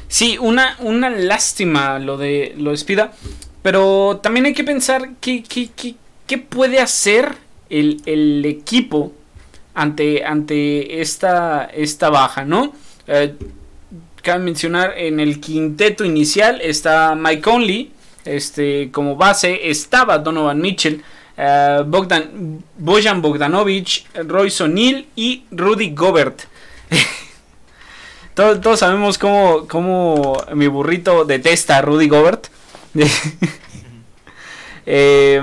Sí, una, una lástima lo de lo de Spida, pero también hay que pensar qué, qué, qué, qué puede hacer el, el equipo ante, ante esta, esta baja, ¿no? Eh, cabe mencionar en el quinteto inicial está Mike Conley, este, como base estaba Donovan Mitchell, eh, Bogdan, Bojan Bogdanovic, Royce O'Neal y Rudy Gobert. todos, todos sabemos cómo, cómo mi burrito detesta a Rudy Gobert. Eh,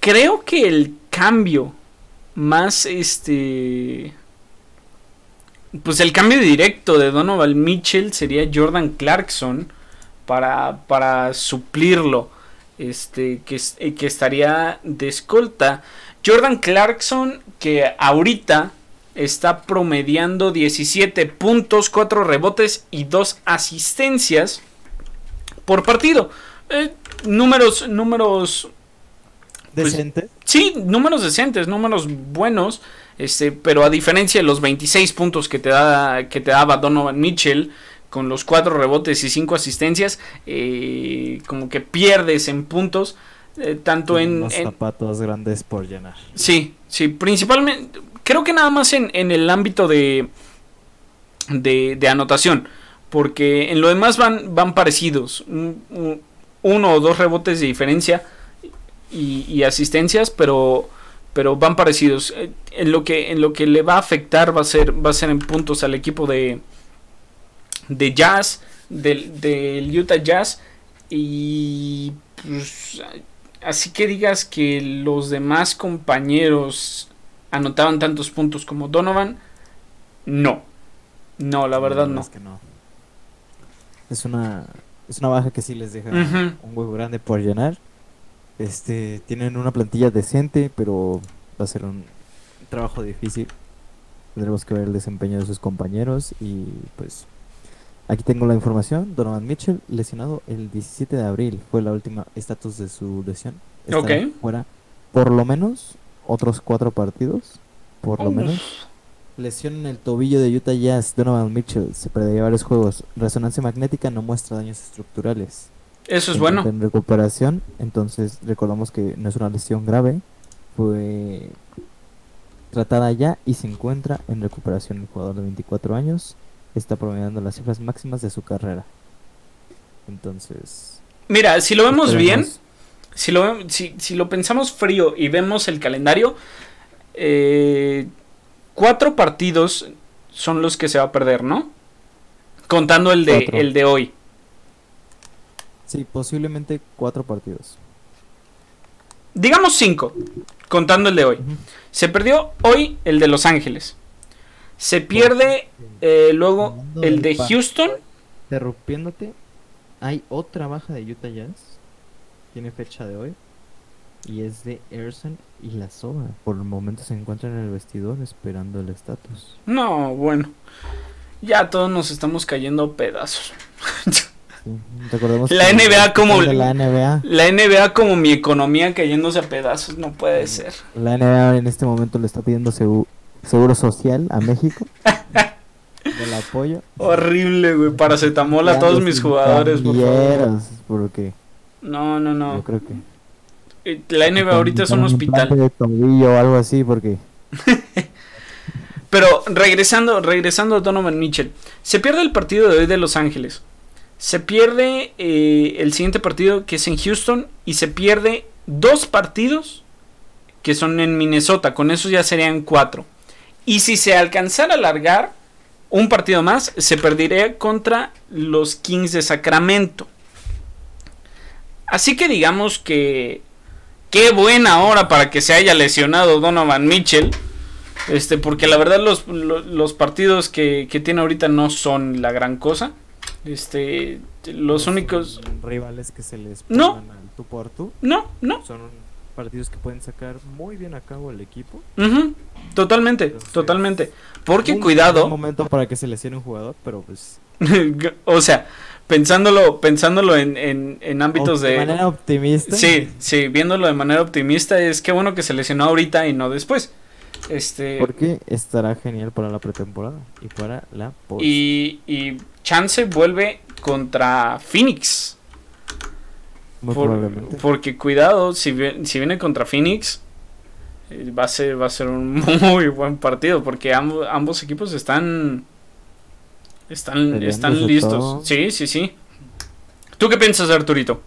creo que el cambio más este pues el cambio directo de Donovan Mitchell sería Jordan Clarkson para, para suplirlo. Este, que, eh, que estaría de escolta. Jordan Clarkson, que ahorita está promediando 17 puntos, 4 rebotes y 2 asistencias por partido. Eh, números, números. Pues, ¿Decentes? sí, números decentes, números buenos. Este, pero a diferencia de los 26 puntos que te, da, que te daba Donovan Mitchell, con los 4 rebotes y 5 asistencias, eh, como que pierdes en puntos. Eh, tanto en, Los zapatos grandes por llenar. Sí, sí, principalmente. Creo que nada más en, en el ámbito de, de, de, anotación. Porque en lo demás van, van parecidos. Un, un, uno o dos rebotes de diferencia y, y asistencias, pero pero van parecidos. En lo que en lo que le va a afectar va a ser va a ser en puntos al equipo de de Jazz del, del Utah Jazz y pues, así que digas que los demás compañeros anotaban tantos puntos como Donovan, no. No, la verdad no. Es, que no. es una es una baja que sí les deja uh -huh. un huevo grande por llenar. Este, tienen una plantilla decente, pero va a ser un trabajo difícil. Tendremos que ver el desempeño de sus compañeros y pues aquí tengo la información. Donovan Mitchell lesionado el 17 de abril fue la última estatus de su lesión. Estará okay. fuera por lo menos otros cuatro partidos, por lo menos. Lesión en el tobillo de Utah Jazz. Donovan Mitchell se perdería varios juegos. Resonancia magnética no muestra daños estructurales. Eso es bueno. En recuperación, entonces recordamos que no es una lesión grave, fue tratada ya y se encuentra en recuperación. El jugador de 24 años está promediando las cifras máximas de su carrera. Entonces. Mira, si lo vemos bien, si lo, si, si lo pensamos frío y vemos el calendario, eh, cuatro partidos son los que se va a perder, ¿no? Contando el de, el de hoy. Sí, posiblemente cuatro partidos. Digamos cinco, contando el de hoy. Uh -huh. Se perdió hoy el de Los Ángeles. Se pierde eh, luego el de Houston. Interrumpiéndote, hay otra baja de Utah Jazz. Tiene fecha de hoy. Y es de Erson y la Soba. Por el momento se encuentran en el vestidor esperando el estatus. No, bueno. Ya todos nos estamos cayendo a pedazos. Recordemos la NBA como la NBA. la NBA como mi economía cayéndose a pedazos no puede ser. La NBA en este momento le está pidiendo seguro, social a México. del apoyo. Horrible, güey, paracetamol a todos mis jugadores, por favor. Porque No, no, no. yo creo que La NBA ahorita es un hospital. de tobillo o algo así porque Pero regresando, regresando a Donovan Mitchell, se pierde el partido de hoy de Los Ángeles. Se pierde eh, el siguiente partido que es en Houston y se pierde dos partidos que son en Minnesota. Con eso ya serían cuatro. Y si se alcanzara a alargar un partido más, se perdería contra los Kings de Sacramento. Así que digamos que qué buena hora para que se haya lesionado Donovan Mitchell. Este, porque la verdad los, los, los partidos que, que tiene ahorita no son la gran cosa. Este, los, únicos rivales que se les no al tú por tú. No, no. Son partidos que pueden sacar muy bien a cabo el equipo. Uh -huh. Totalmente, Entonces, totalmente. Porque un cuidado. Un momento para que se lesione un jugador, pero pues. o sea, pensándolo, pensándolo en, en, en ámbitos de. De manera optimista. Sí, sí, viéndolo de manera optimista, es que bueno que se lesionó ahorita y no después. Este. Porque estará genial para la pretemporada y para la post. Y, y Chance vuelve contra Phoenix. Muy Por, probablemente. Porque cuidado, si, si viene contra Phoenix, eh, va a ser, va a ser un muy buen partido. Porque ambos, ambos equipos están. Están, están listos. Todo. Sí, sí, sí. ¿Tú qué piensas, Arturito?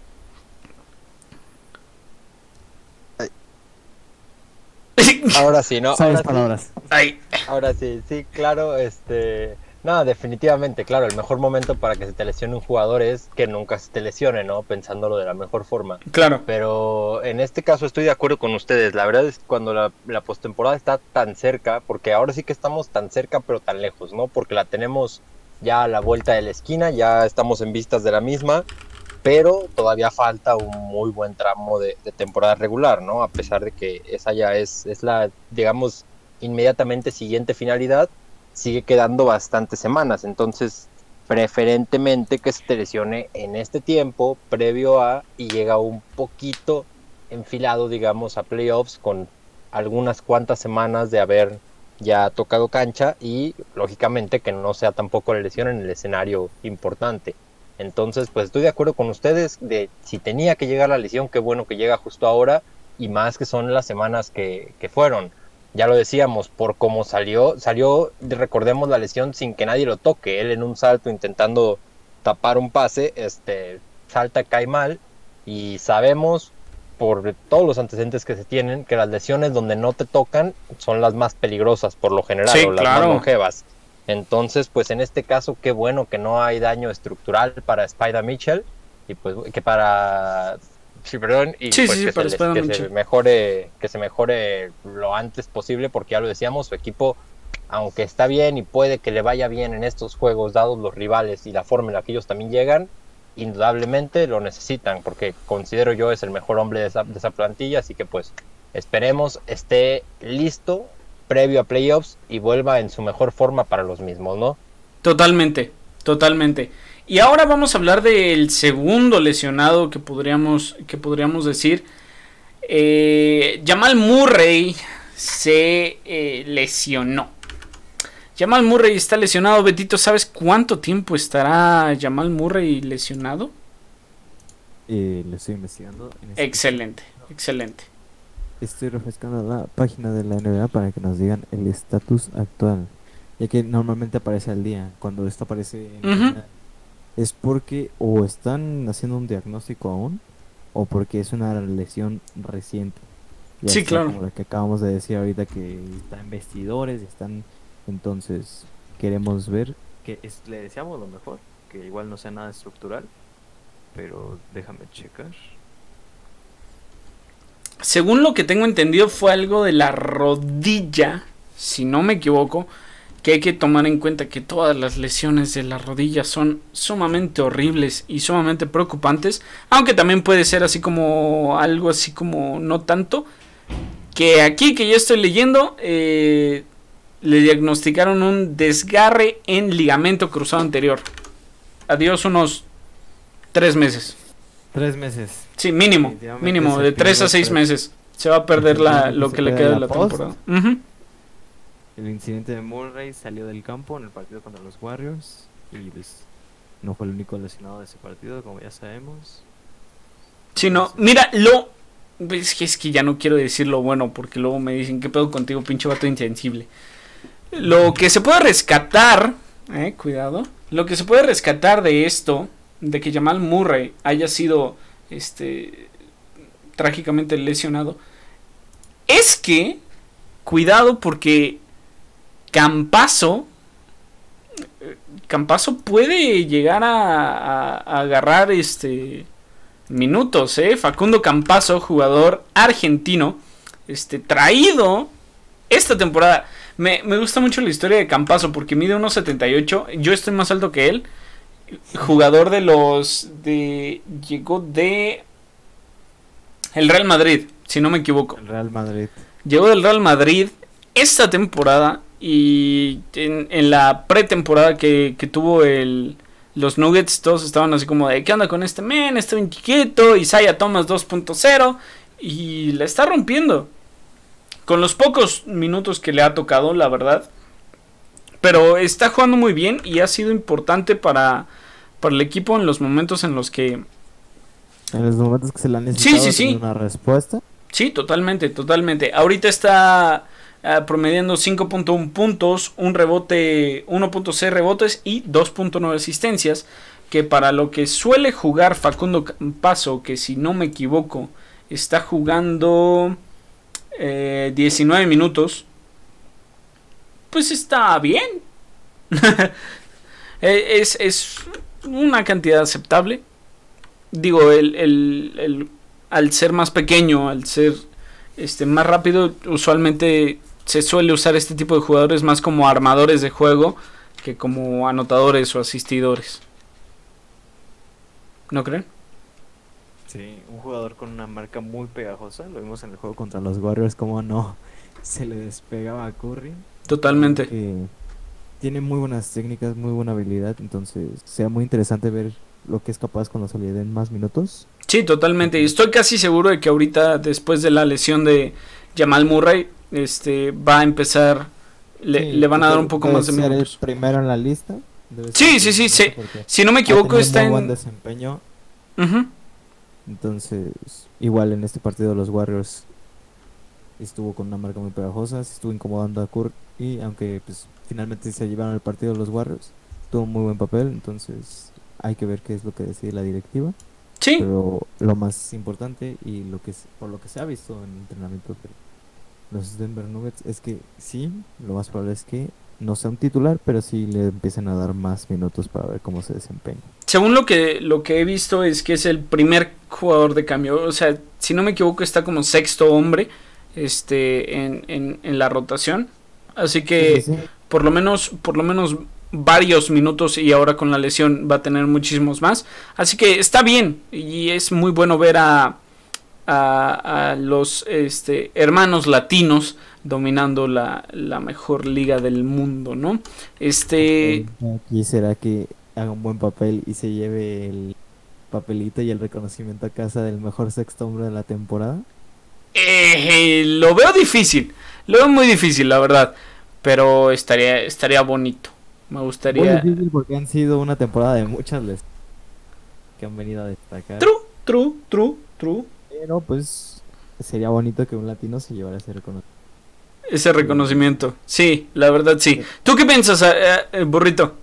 Ahora sí, ¿no? Sabes ahora palabras. Sí. Ahora sí, sí, claro, este No, definitivamente, claro, el mejor momento para que se te lesione un jugador es que nunca se te lesione, ¿no? Pensándolo de la mejor forma. Claro. Pero en este caso estoy de acuerdo con ustedes. La verdad es que cuando la, la postemporada está tan cerca, porque ahora sí que estamos tan cerca pero tan lejos, ¿no? Porque la tenemos ya a la vuelta de la esquina, ya estamos en vistas de la misma, pero todavía falta un muy buen tramo de, de temporada regular, ¿no? A pesar de que esa ya es, es la, digamos, inmediatamente siguiente finalidad sigue quedando bastantes semanas. Entonces, preferentemente que se te lesione en este tiempo, previo a, y llega un poquito enfilado, digamos, a playoffs con algunas cuantas semanas de haber ya tocado cancha y lógicamente que no sea tampoco la lesión en el escenario importante. Entonces, pues estoy de acuerdo con ustedes de si tenía que llegar la lesión, qué bueno que llega justo ahora y más que son las semanas que, que fueron ya lo decíamos, por cómo salió, salió, recordemos la lesión sin que nadie lo toque, él en un salto intentando tapar un pase, este, salta, cae mal, y sabemos por todos los antecedentes que se tienen que las lesiones donde no te tocan son las más peligrosas por lo general, o las más longevas. Entonces, pues en este caso, qué bueno que no hay daño estructural para Spider Mitchell y pues que para sí, perdón, y pues que, se mejore, que se mejore lo antes posible, porque ya lo decíamos, su equipo, aunque está bien y puede que le vaya bien en estos juegos, dados los rivales y la forma en la que ellos también llegan, indudablemente lo necesitan, porque considero yo es el mejor hombre de esa, de esa plantilla, así que pues esperemos esté listo previo a playoffs y vuelva en su mejor forma para los mismos, ¿no? Totalmente, totalmente. Y ahora vamos a hablar del segundo lesionado que podríamos, que podríamos decir. Eh, Jamal Murray se eh, lesionó. Jamal Murray está lesionado. Betito, ¿sabes cuánto tiempo estará Jamal Murray lesionado? Eh, lo estoy investigando. Este excelente, excelente. Estoy refrescando la página de la NBA para que nos digan el estatus actual. Ya que normalmente aparece al día. Cuando esto aparece en es porque o están haciendo un diagnóstico aún o porque es una lesión reciente. sí, claro. Como la que acabamos de decir ahorita que están vestidores, están entonces queremos ver que le deseamos lo mejor, que igual no sea nada estructural, pero déjame checar. Según lo que tengo entendido fue algo de la rodilla, si no me equivoco, que hay que tomar en cuenta que todas las lesiones de la rodilla son sumamente horribles y sumamente preocupantes, aunque también puede ser así como algo así como no tanto, que aquí que yo estoy leyendo eh, le diagnosticaron un desgarre en ligamento cruzado anterior. Adiós unos tres meses. Tres meses. Sí, mínimo, mínimo, de tres a seis meses. Se va a perder la, lo que le queda de la temporada. El incidente de Murray salió del campo en el partido contra los Warriors y pues, no fue el único lesionado de ese partido, como ya sabemos. Sí, no, mira, lo... Es que, es que ya no quiero decir lo bueno porque luego me dicen, ¿qué pedo contigo, pinche vato insensible? Lo que se puede rescatar, eh, cuidado, lo que se puede rescatar de esto, de que Jamal Murray haya sido, este, trágicamente lesionado, es que, cuidado porque Campazo. Campazo puede llegar a, agarrar este minutos, ¿eh? Facundo Campazo, jugador argentino, este, traído esta temporada. Me, gusta mucho la historia de Campazo porque mide 1.78. Yo estoy más alto que él. Jugador de los. de. Llegó de. El Real Madrid, si no me equivoco. El Real Madrid. Llegó del Real Madrid esta temporada y en, la pretemporada que, que tuvo el, los Nuggets, todos estaban así como de, ¿qué onda con este men? Está bien chiquito, Isaiah Thomas 2.0 y la está rompiendo. Con los pocos minutos que le ha tocado, la verdad. Pero está jugando muy bien y ha sido importante para, para el equipo en los momentos en los que... En los momentos que se le han necesitado sí, sí, sí. una respuesta. Sí, totalmente, totalmente. Ahorita está Ah, promediando 5.1 puntos, un rebote, 1.6 rebotes y 2.9 asistencias, que para lo que suele jugar Facundo Paso, que si no me equivoco, está jugando 19 eh, minutos, pues está bien. Eh, es, es una cantidad aceptable. Digo, el, el, el, al ser más pequeño, al ser este, más rápido, usualmente se suele usar este tipo de jugadores más como armadores de juego que como anotadores o asistidores. ¿No creen? Sí, un jugador con una marca muy pegajosa. Lo vimos en el juego contra los Warriors, como no se le despegaba a Curry. Totalmente. Eh, tiene muy buenas técnicas, muy buena habilidad. Entonces, sea muy interesante ver lo que es capaz cuando se le den más minutos. Sí, totalmente. Y estoy casi seguro de que ahorita, después de la lesión de Jamal Murray, este va a empezar. Le, Sí, le van a dar un poco más de ser el minutos. primero en la lista. Sí, sí, sí, sí. Si no me equivoco, está muy buen en. desempeño. Entonces, igual en este partido los Warriors estuvo con una marca muy pegajosa, se estuvo incomodando a Kurt y aunque pues finalmente se llevaron el partido los Warriors, tuvo un muy buen papel, entonces hay que ver qué es lo que decide la directiva, Sí, pero lo más importante y lo que por lo que se ha visto en el entrenamiento los Denver Nuggets es que sí, lo más probable es que no sea un titular, pero sí le empiecen a dar más minutos para ver cómo se desempeña. según lo que, lo que he visto es que es el primer jugador de cambio. O sea, si no me equivoco, está como sexto hombre este, en, en, en la rotación. Así que Sí, sí, sí. por lo menos, por lo menos varios minutos y ahora con la lesión va a tener muchísimos más. Así que está bien y es muy bueno ver a, a, a los este, hermanos latinos dominando la, la mejor liga del mundo, ¿no? Este, Aquí será que haga un buen papel y se lleve el papelito y el reconocimiento a casa del mejor sexto hombre de la temporada. eh, lo veo difícil, lo veo muy difícil, la verdad, pero estaría, estaría bonito. Me Muy gustaría... difícil porque han sido una temporada de muchas lesiones que han venido a destacar. True, true, true, true. Pero pues sería bonito que un latino se llevara ese reconocimiento. Ese reconocimiento. Sí, la verdad sí. ¿Tú qué piensas, eh, eh, burrito?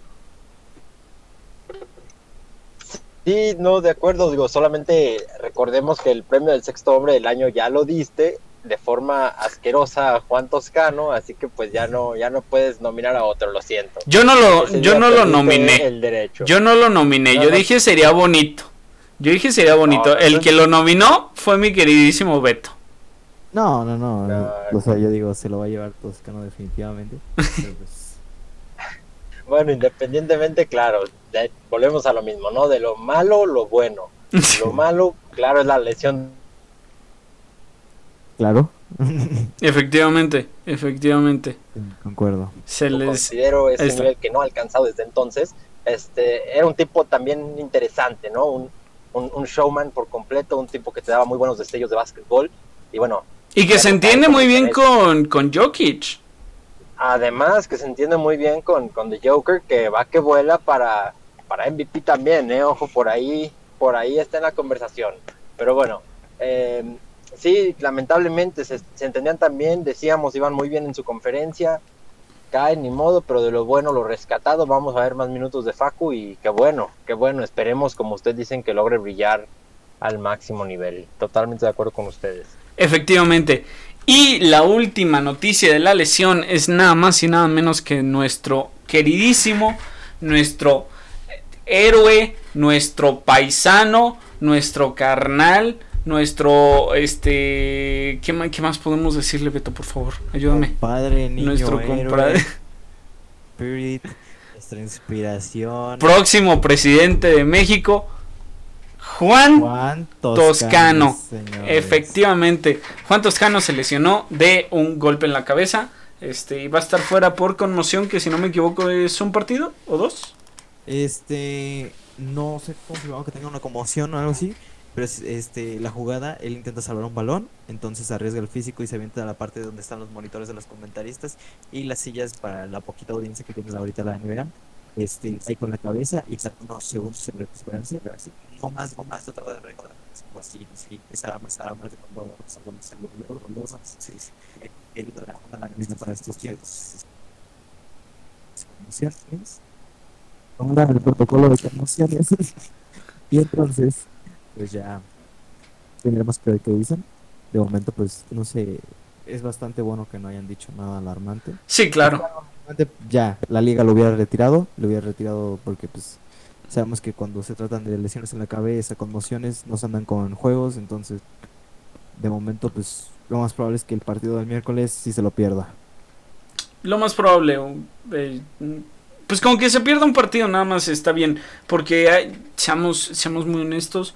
Sí, no, de acuerdo, digo, solamente recordemos que el premio del sexto hombre del año ya lo diste de forma asquerosa a Juan Toscano, así que pues ya no, ya no puedes nominar a otro, lo siento. Yo no lo, yo no lo nominé. El derecho. Yo no lo nominé. No, Yo no. dije sería bonito. Yo dije sería bonito. No, El no. que lo nominó fue mi queridísimo Beto. No, no, no. No. O sea, yo digo, se lo va a llevar Toscano definitivamente. Pero pues, Bueno, independientemente, claro, de- volvemos a lo mismo, ¿no? De lo malo, lo bueno. Lo malo, claro, es la lesión claro, efectivamente, efectivamente. sí, concuerdo. Se lo les. considero ese nivel que no ha alcanzado desde entonces. Este, era un tipo también interesante, ¿no? Un, un, un showman por completo, un tipo que te daba muy buenos destellos de básquetbol. Y bueno, Y que se entiende muy bien con, con Jokic. además que se entiende muy bien con, con The Joker, que va que vuela para, para MVP también, ¿eh? Ojo, por ahí, por ahí está en la conversación. Pero bueno, eh, sí, lamentablemente se, se entendían también, decíamos, iban muy bien en su conferencia, caen ni modo, pero de lo bueno, lo rescatado, vamos a ver más minutos de Facu y qué bueno, qué bueno, esperemos, como ustedes dicen, que logre brillar al máximo nivel. Totalmente de acuerdo con ustedes. Efectivamente. Y la última noticia de la lesión es nada más y nada menos que nuestro queridísimo, nuestro héroe, nuestro paisano, nuestro carnal, nuestro este ¿qué más, qué más podemos decirle, Beto, por favor? Ayúdame. Padre, niño, Nuestro héroe, compadre, Spirit, nuestra inspiración. próximo presidente de México, Juan Juan Toscano. Efectivamente, Juan Toscano se lesionó de un golpe en la cabeza. Este, y va a estar fuera por conmoción, que si no me equivoco es un partido o dos. Este, no sé confirmado que tenga una conmoción o algo así, pero es, este, la jugada, él intenta salvar un balón, entonces arriesga el físico y se avienta a la parte donde están los monitores de los comentaristas y las sillas para la poquita audiencia que tienes ahorita la NBA. Este, ahí con la cabeza y está unos segundos en recuperación, pero así, no más, no más, otra de recordar, así, sí, esa arma, esa arma de cuando cuando se lo- lo- lo- sí, sí, él la la camisa para estos tiempos. Conmociones. Ahora el protocolo de conmociones. y entonces, pues ya tendremos que ver qué dicen. De momento, pues no sé, es bastante bueno que no hayan dicho nada alarmante. Sí, claro. Ya la liga lo hubiera retirado, lo hubiera retirado porque pues sabemos que cuando se tratan de lesiones en la cabeza, conmociones, no se andan con juegos, entonces de momento pues lo más probable es que el partido del miércoles sí se lo pierda. Lo más probable, eh, pues con que se pierda un partido nada más está bien, porque seamos, seamos muy honestos,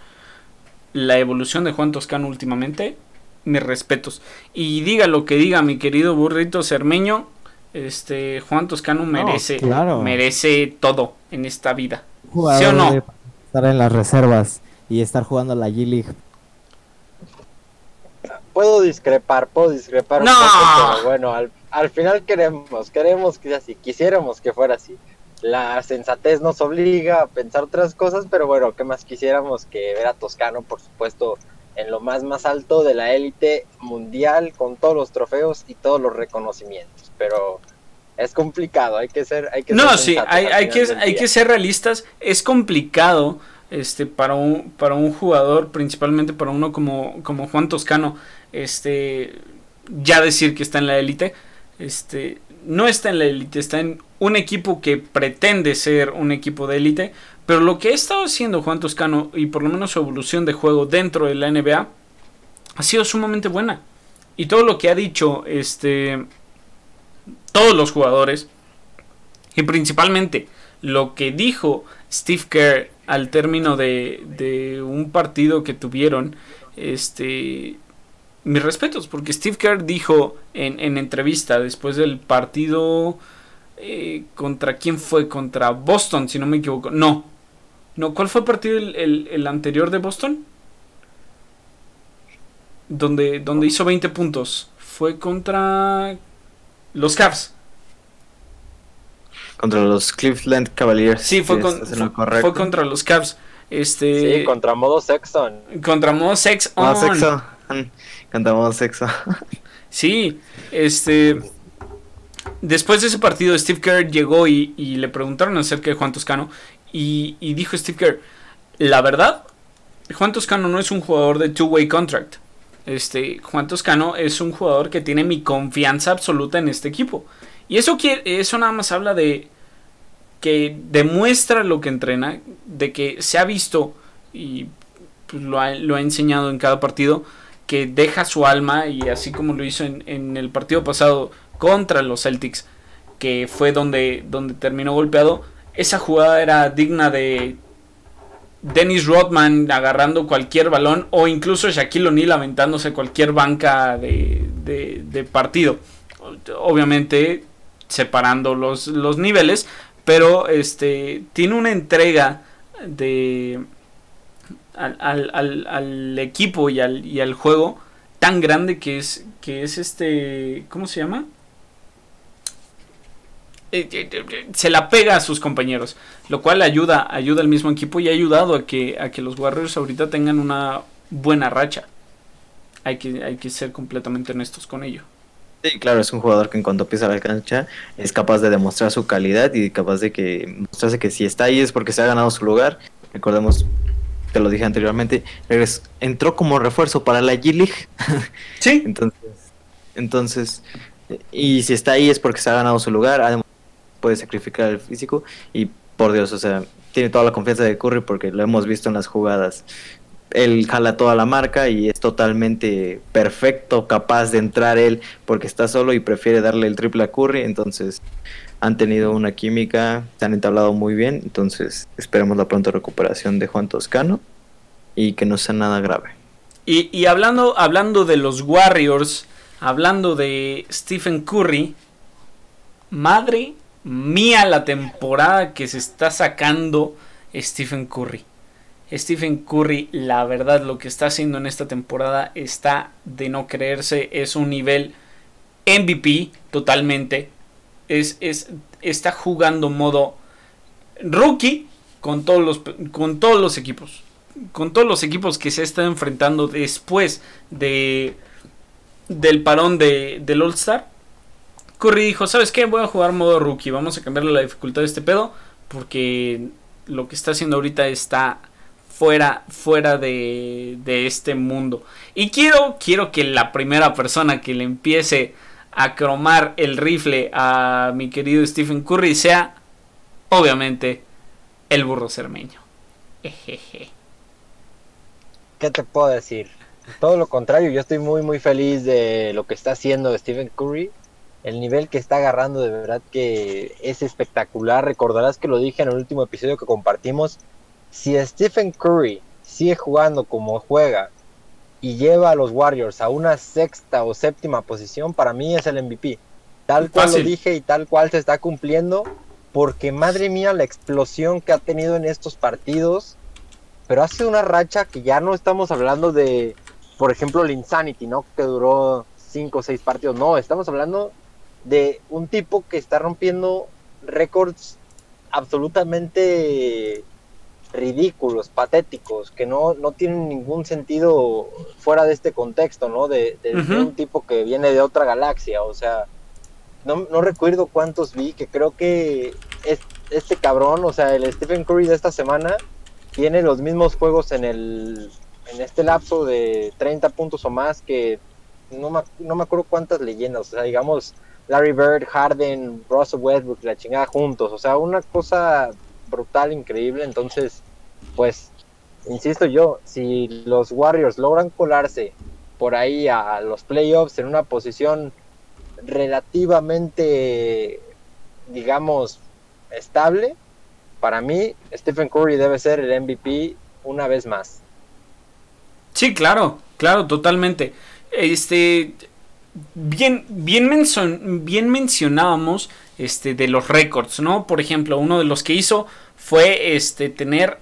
la evolución de Juan Toscano últimamente, mis respetos. Y diga lo que diga mi querido burrito cermeño, este Juan Toscano merece, merece todo en esta vida. ¿Sí o no? Estar en las reservas y estar jugando la G-League. Puedo discrepar, puedo discrepar no. un poco, pero bueno, al, al final queremos, queremos que sea así, quisiéramos que fuera así. La sensatez nos obliga a pensar otras cosas, pero bueno, ¿qué más quisiéramos que ver a Toscano, por supuesto, en lo más más alto de la élite mundial, con todos los trofeos y todos los reconocimientos? Pero es complicado, hay que ser, hay que no, sí, hay, hay que, hay que ser realistas, es complicado este para un para un jugador, principalmente para uno como como Juan Toscano, este ya decir que está en la élite, este no está en la élite, está en un equipo que pretende ser un equipo de élite, pero lo que ha estado haciendo Juan Toscano y por lo menos su evolución de juego dentro de la NBA ha sido sumamente buena. Y todo lo que ha dicho este todos los jugadores. Y principalmente lo que dijo Steve Kerr al término de, un partido que tuvieron. Este. Mis respetos, porque Steve Kerr dijo en, entrevista después del partido. Eh, ¿Contra quién fue? Contra Boston, si no me equivoco. No. No, ¿cuál fue el partido el, anterior de Boston? Donde, donde hizo 20 puntos. Fue contra los Cavs. Contra los Cleveland Cavaliers. Sí, fue, fue, contra los Cavs. Este... Sí, contra modo Sexton. Contra modo Sex on. sexo. Contra modo sexo. sí, este. Después de ese partido, Steve Kerr llegó y, le preguntaron acerca de Juan Toscano. Y, dijo Steve Kerr: La verdad, Juan Toscano no es un jugador de two-way contract. Este, Juan Toscano es un jugador que tiene mi confianza absoluta en este equipo. Y eso, eso nada más habla de que demuestra lo que entrena, de que se ha visto y pues, lo, ha, enseñado en cada partido, que deja su alma y así como lo hizo en, el partido pasado contra los Celtics, que fue donde, donde terminó golpeado, esa jugada era digna de Dennis Rodman agarrando cualquier balón o incluso Shaquille O'Neal aventándose cualquier banca de, partido. Obviamente separando los, los, niveles, pero este tiene una entrega de al, equipo y al, y al juego tan grande que es que es este ¿cómo se llama? Eh, eh, eh, se la pega a sus compañeros, lo cual ayuda, ayuda al mismo equipo y ha ayudado a que, a que los Warriors ahorita tengan una buena racha. Hay que, hay que ser completamente honestos con ello. Sí, claro, es un jugador que en cuanto pisa la cancha es capaz de demostrar su calidad y capaz de que mostrarse que si está ahí es porque se ha ganado su lugar. Recordemos, te lo dije anteriormente, entró como refuerzo para la G-League. Sí. entonces, entonces, y si está ahí es porque se ha ganado su lugar, puede sacrificar el físico y por Dios, o sea, tiene toda la confianza de Curry porque lo hemos visto en las jugadas. Él jala toda la marca y es totalmente perfecto, capaz de entrar él porque está solo y prefiere darle el triple a Curry. Entonces han tenido una química, se han entablado muy bien. Entonces esperemos la pronta recuperación de Juan Toscano y que no sea nada grave. Y, y hablando, hablando de los Warriors, hablando de Stephen Curry, madre mía la temporada que se está sacando Stephen Curry. Stephen Curry, la verdad, lo que está haciendo en esta temporada está de no creerse. Es un nivel MVP totalmente. Es, es, está jugando modo rookie con todos, los, con todos los equipos. Con todos los equipos que se están enfrentando después de, del parón de, del All-Star Curry dijo, ¿sabes qué? Voy a jugar modo rookie, vamos a cambiarle la dificultad de este pedo, porque lo que está haciendo ahorita está fuera, fuera de, este mundo. Y quiero, quiero que la primera persona que le empiece a cromar el rifle a mi querido Stephen Curry sea, obviamente, el burro cermeño. ¿Qué te puedo decir? Todo lo contrario, yo estoy muy muy feliz de lo que está haciendo Stephen Curry. El nivel que está agarrando de verdad que es espectacular. Recordarás que lo dije en el último episodio que compartimos. Si Stephen Curry sigue jugando como juega y lleva a los Warriors a una sexta o séptima posición, para mí es el MVP. Tal cual lo dije y tal cual se está cumpliendo, porque madre mía la explosión que ha tenido en estos partidos, pero ha sido una racha que ya no estamos hablando de, por ejemplo, el Insanity, ¿no? Que duró cinco o seis partidos, no, estamos hablando de un tipo que está rompiendo récords absolutamente ridículos, patéticos, que no, no tienen ningún sentido fuera de este contexto, ¿no? De, un tipo que viene de otra galaxia, o sea, no, no recuerdo cuántos vi, que creo que es, este cabrón, o sea, el Stephen Curry de esta semana, tiene los mismos juegos en el en este lapso de 30 puntos o más que no me, no me acuerdo cuántas leyendas, o sea, digamos Larry Bird, Harden, Russell Westbrook, la chingada juntos, o sea, una cosa brutal, increíble. Entonces, pues, insisto yo, si los Warriors logran colarse por ahí a los playoffs en una posición relativamente, digamos, estable, para mí Stephen Curry debe ser el MVP una vez más. Sí, claro, claro, totalmente. Este, bien, bien, bien mencionábamos este, de los récords, ¿no? Por ejemplo, uno de los que hizo fue este, tener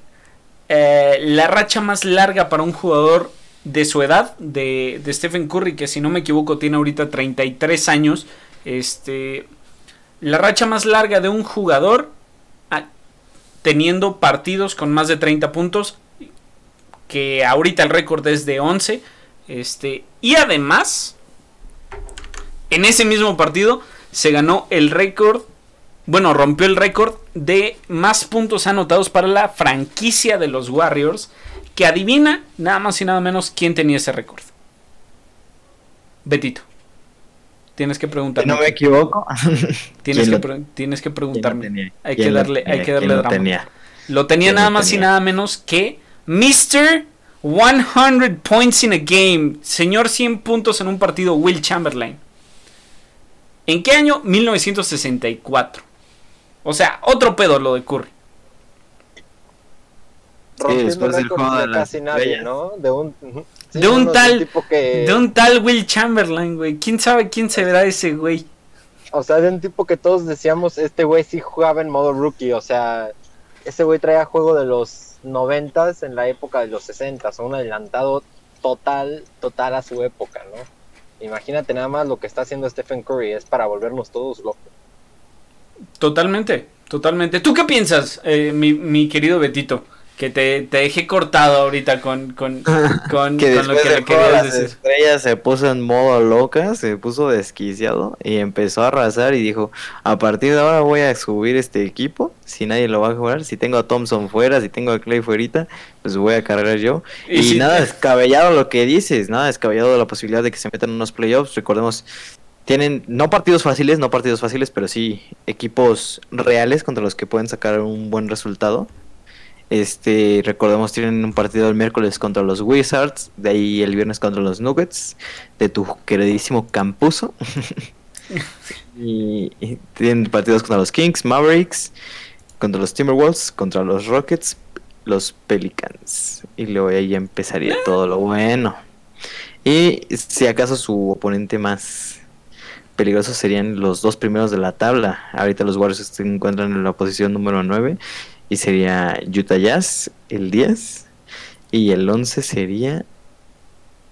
eh, la racha más larga para un jugador de su edad, de, de, Stephen Curry, que si no me equivoco tiene ahorita 33 años. Este, la racha más larga de un jugador teniendo partidos con más de 30 puntos, que ahorita el récord es de 11. Este, y además, en ese mismo partido se ganó el récord bueno, rompió el récord de más puntos anotados para la franquicia de los Warriors. Que adivina nada más y nada menos quién tenía ese récord. Betito. Tienes que preguntarme. no me equivoco. Tienes, que, tienes que preguntarme. hay, que darle, hay que darle, drama. Tenía? Lo tenía nada más y nada menos que Mr. 100 points in a game. Señor 100 puntos en un partido, Will Chamberlain. ¿En qué año? 1964. O sea, otro pedo lo de Curry. después del juego de, casi nadie, ¿no? De un, de un tal de un tal Will Chamberlain, güey. ¿Quién sabe quién se verá ese güey? O sea, de un tipo que todos decíamos, este güey sí jugaba en modo rookie, o sea, ese güey traía juego de los noventas en la época de los sesentas, un adelantado total, total a su época, ¿no? Imagínate nada más lo que está haciendo Stephen Curry, es para volvernos todos locos. Totalmente, totalmente. ¿Tú qué piensas, eh, mi, mi, querido Betito? Que te, te dejé cortado ahorita con, con, con, que lo que le querías decir. Estrella se puso en modo loca, se puso desquiciado y empezó a arrasar y dijo, a partir de ahora voy a subir este equipo, si nadie lo va a jugar, si tengo a Thompson fuera, si tengo a Clay fuerita, pues voy a cargar yo. Y, nada descabellado lo que dices, nada descabellado la posibilidad de que se metan unos playoffs, recordemos, tienen no partidos fáciles, no partidos fáciles, pero sí equipos reales contra los que pueden sacar un buen resultado. Este, recordemos, tienen un partido el miércoles contra los Wizards, de ahí el viernes contra los Nuggets, de tu queridísimo Campuso. y, tienen partidos contra los Kings, Mavericks, contra los Timberwolves, contra los Rockets, los Pelicans. Y luego ahí empezaría todo lo bueno. Y si acaso su oponente más peligrosos serían los dos primeros de la tabla. Ahorita los Warriors se encuentran en la posición número 9 y sería Utah Jazz el 10 y el 11 sería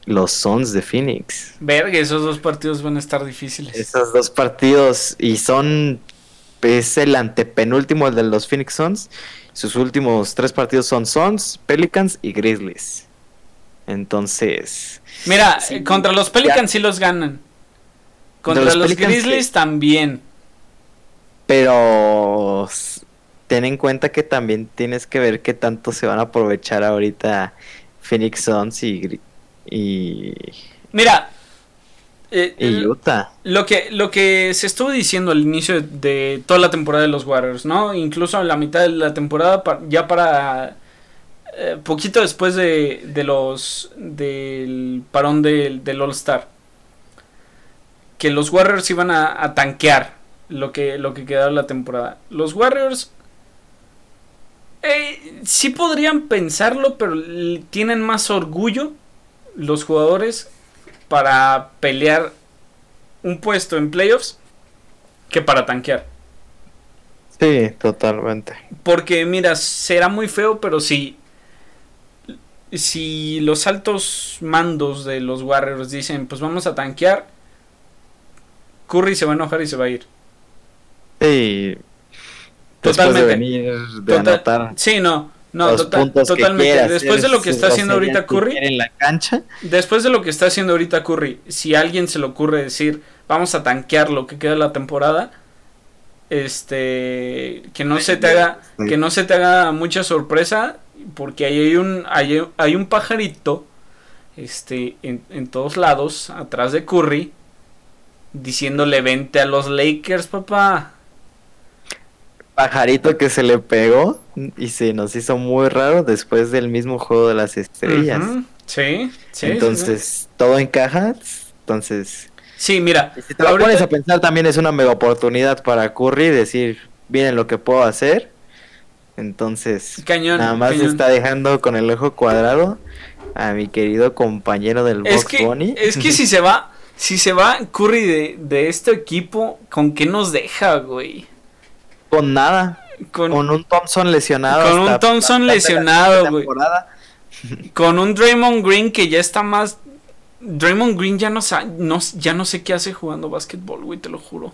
los Suns de Phoenix. Verga, esos dos partidos van a estar difíciles. Esos dos partidos y son es el antepenúltimo de los Phoenix Suns. Sus últimos tres partidos son Suns, Pelicans y Grizzlies. Entonces, mira, contra los Pelicans sí los ganan. Contra los, Grizzlies también. Pero ten en cuenta que también tienes que ver qué tanto se van a aprovechar ahorita Phoenix Suns y, y... Mira, Eh, Y Utah. Lo que, lo que se estuvo diciendo al inicio de, de toda la temporada de los Warriors, ¿no? Incluso a la mitad de la temporada, pa- ya para eh, poquito después de, de los del parón del, del All Star, que los Warriors iban a, a tanquear lo que, lo que quedaba de la temporada. Los Warriors eh, sí podrían pensarlo, pero tienen más orgullo los jugadores para pelear un puesto en playoffs que para tanquear. Sí, totalmente. Porque mira, será muy feo, pero si si los altos mandos de los Warriors dicen, pues vamos a tanquear, Curry se va a enojar y se va a ir. Sí. Después Totalmente. de venir, de Total- anotar Sí, no, no, los tota- puntos que totalmente. Después de lo que está haciendo ahorita Curry, en la cancha. después de lo que está haciendo ahorita Curry, si a alguien se le ocurre decir, vamos a tanquear lo que queda de la temporada, este, que no se te haga, Sí. que no se te haga mucha sorpresa, porque ahí hay un, hay, hay un pajarito, este, en, en todos lados, atrás de Curry, diciéndole vente a los Lakers, papá. Pajarito que se le pegó y se nos hizo muy raro después del mismo juego de las estrellas. Sí, sí, sí, Entonces, todo encaja. Entonces, sí. Sí, mira, si te lo ahorita- pones a pensar, también es una mega oportunidad para Curry decir, miren lo que puedo hacer. Entonces, Cañón, nada más cañón. está dejando con el ojo cuadrado a mi querido compañero del Es Box que, Bunny. es que si se va, si se va Curry de, de este equipo, ¿con qué nos deja, güey? Con nada. Con, Con un Thompson lesionado. Con un Thompson lesionado, güey. con un Draymond Green que ya está más... Draymond Green ya no, sa- no, ya no sé qué hace jugando básquetbol, güey, te lo juro.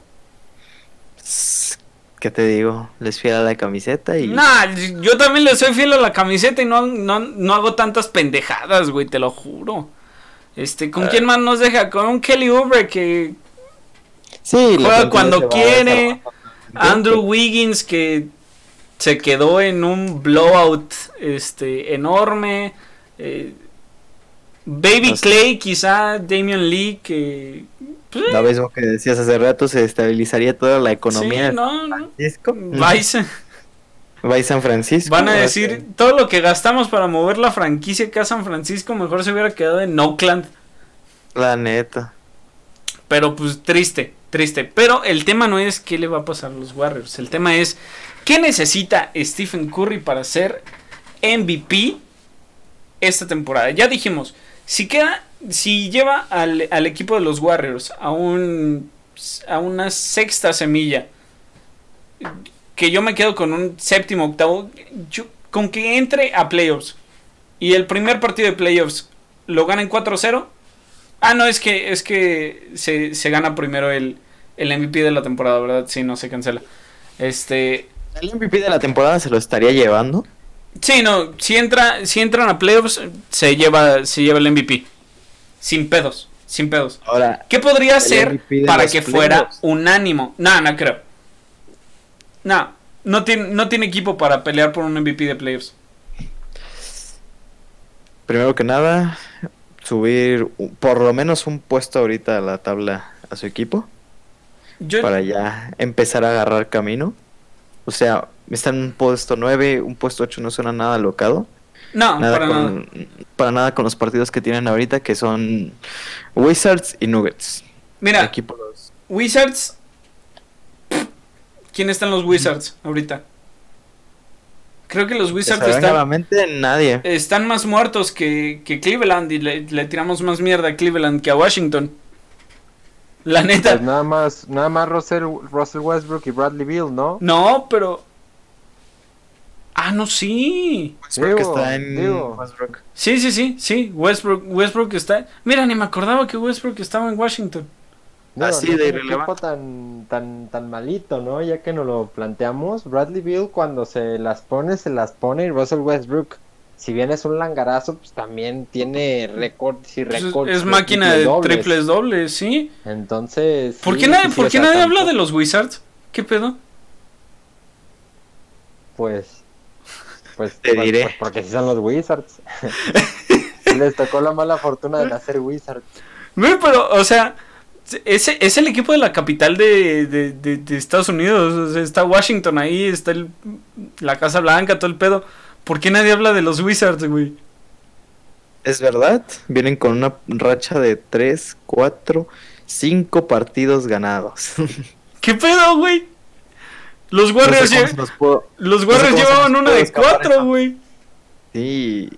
¿Qué te digo? Les fiel a la camiseta y... Nah, yo también le soy fiel a la camiseta y no, no, no hago tantas pendejadas, güey, te lo juro. Este, ¿con Ah. quién más nos deja? Con un Kelly Oubre que Sí, juega cuando quiere. Andrew Wiggins que se quedó en un blowout este enorme. eh, Baby No sé. Clay, quizá Damian Lee que pues, Lo mismo que decías hace rato, se estabilizaría toda la economía sí, no, no. Vais- Va San Francisco. van a decir todo lo que gastamos para mover la franquicia acá a San Francisco, mejor se hubiera quedado en Oakland. La neta. Pero pues triste, triste. Pero el tema no es qué le va a pasar a los Warriors. El tema es qué necesita Stephen Curry para ser MVP esta temporada. Ya dijimos, si queda, si lleva al, al equipo de los Warriors a un a una sexta semilla, que yo me quedo con un séptimo, octavo, con que entre a playoffs y el primer partido de playoffs lo ganen 4-0. Ah, no, es que es que se, se gana primero el, el MVP de la temporada, ¿verdad? Sí, no se cancela. Este, El MVP de la temporada se lo estaría llevando. Sí, no, si entra, si entran a playoffs, se lleva, se lleva el MVP. Sin pedos, sin pedos. Ahora, ¿Qué podría hacer para que fuera unánimo? No, no creo. No, no tiene, no tiene equipo para pelear por un MVP de playoffs. primero que nada, subir por lo menos un puesto ahorita a la tabla a su equipo. Yo, Para ya empezar a agarrar camino. O sea, está en un puesto 9, un puesto 8 no suena nada locado. no, nada para nada. con, para nada con los partidos que tienen ahorita, que son Wizards y Nuggets. Mira, Wizards. ¿Quién están los Wizards ahorita? Creo que los Wizards están, nadie. están más muertos que, que Cleveland y le, le tiramos más mierda a Cleveland que a Washington. La neta. Pues nada más, nada más Russell, Russell Westbrook y Bradley Beal, ¿no? No, pero. Ah, no, sí. Westbrook digo, está en digo. Westbrook. Sí, sí, sí, sí. Westbrook, Westbrook está. Mira, ni me acordaba que Westbrook estaba en Washington. Digo, Así no de es un irrelevante. equipo tan, tan, tan malito, ¿no? Ya que nos lo planteamos, Bradley Beal cuando se las pone, se las pone y Russell Westbrook, si bien es un langarazo, pues también tiene récords y Pues es- récords. es máquina de dobles. triples dobles, sí. Entonces. ¿Por sí, qué nadie, sí, sí, ¿por qué nadie habla de los Wizards? ¿Qué pedo? Pues. Pues, Te pues- diré. pues porque si son los Wizards. Les tocó la mala fortuna de nacer Wizards. Güey, pero, o sea, ese es el equipo de la capital de, de, de- de Estados Unidos. o sea, está Washington ahí, está el- la Casa Blanca, todo el pedo. ¿Por qué nadie habla de los Wizards, güey? Es verdad, vienen con una racha de 3, 4, 5 partidos ganados. ¿Qué pedo, güey? Los No Warriors, sé lle- se nos pudo- los no sé Warriors cómo se llevaban una de escapar cuatro, eso. güey. Sí,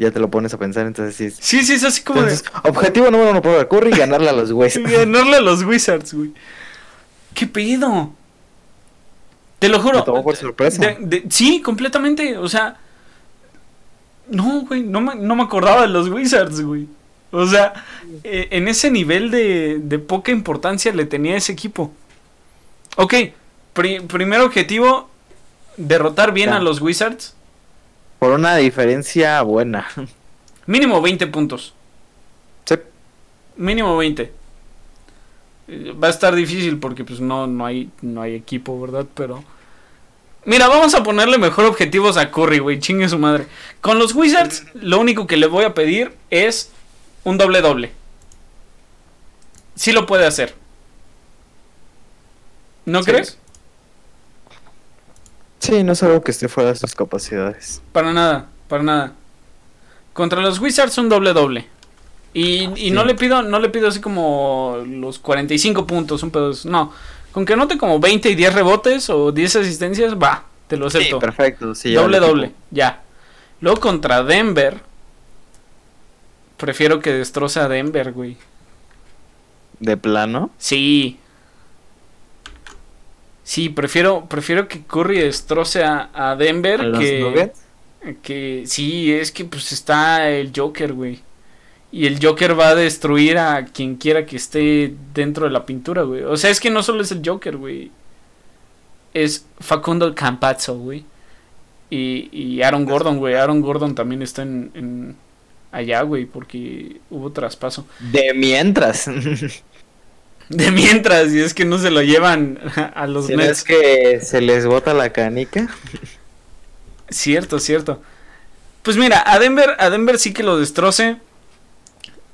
ya te lo pones a pensar, entonces sí. Sí, sí, es así como de Entonces, objetivo número uno para Curry, ganarle a los Wizards. ganarle a los Wizards, güey. ¿Qué pedo? Te lo juro. Me tomó por sorpresa. De- de- sí, completamente. O sea. No, güey. No me, no me acordaba de los Wizards, güey. O sea, eh, en ese nivel de, de poca importancia le tenía ese equipo. Ok. pri- primer objetivo: derrotar bien Ya. a los Wizards. Por una diferencia buena. Mínimo 20 puntos. Sí. Mínimo 20. Eh, Va a estar difícil porque pues no, no hay no hay equipo, ¿verdad? Pero Mira, vamos a ponerle mejor objetivos a Curry, güey, chingue su madre. Con los Wizards, lo único que le voy a pedir es un doble doble. Sí lo puede hacer. ¿No Sí. crees? Sí, no es algo que esté fuera de sus capacidades. Para nada, para nada. Contra los Wizards un doble doble. Y, y Sí. no le pido, no le pido así como los 45 puntos, un pedo. No. Con que anote como 20 y 10 rebotes o 10 asistencias, va, te lo acepto. perfecto. Sí, doble doble, ya. Luego contra Denver. Prefiero que destroce a Denver, güey. De plano. Sí. Sí, prefiero, prefiero que Curry destroce a, a Denver ¿A los que, que sí, es que pues está el Joker, güey. Y el Joker va a destruir a quien quiera que esté dentro de la pintura, güey. O sea, es que no solo es el Joker, güey. Es Facundo Campazzo, güey. Y, y Aaron Gordon, güey. Aaron Gordon también está en, en allá, güey, porque hubo traspaso. De mientras. De mientras, y es que no se lo llevan a los no Nets. es que se les bota la canica. Cierto, cierto. Pues mira, a Denver, a Denver sí que lo destroce.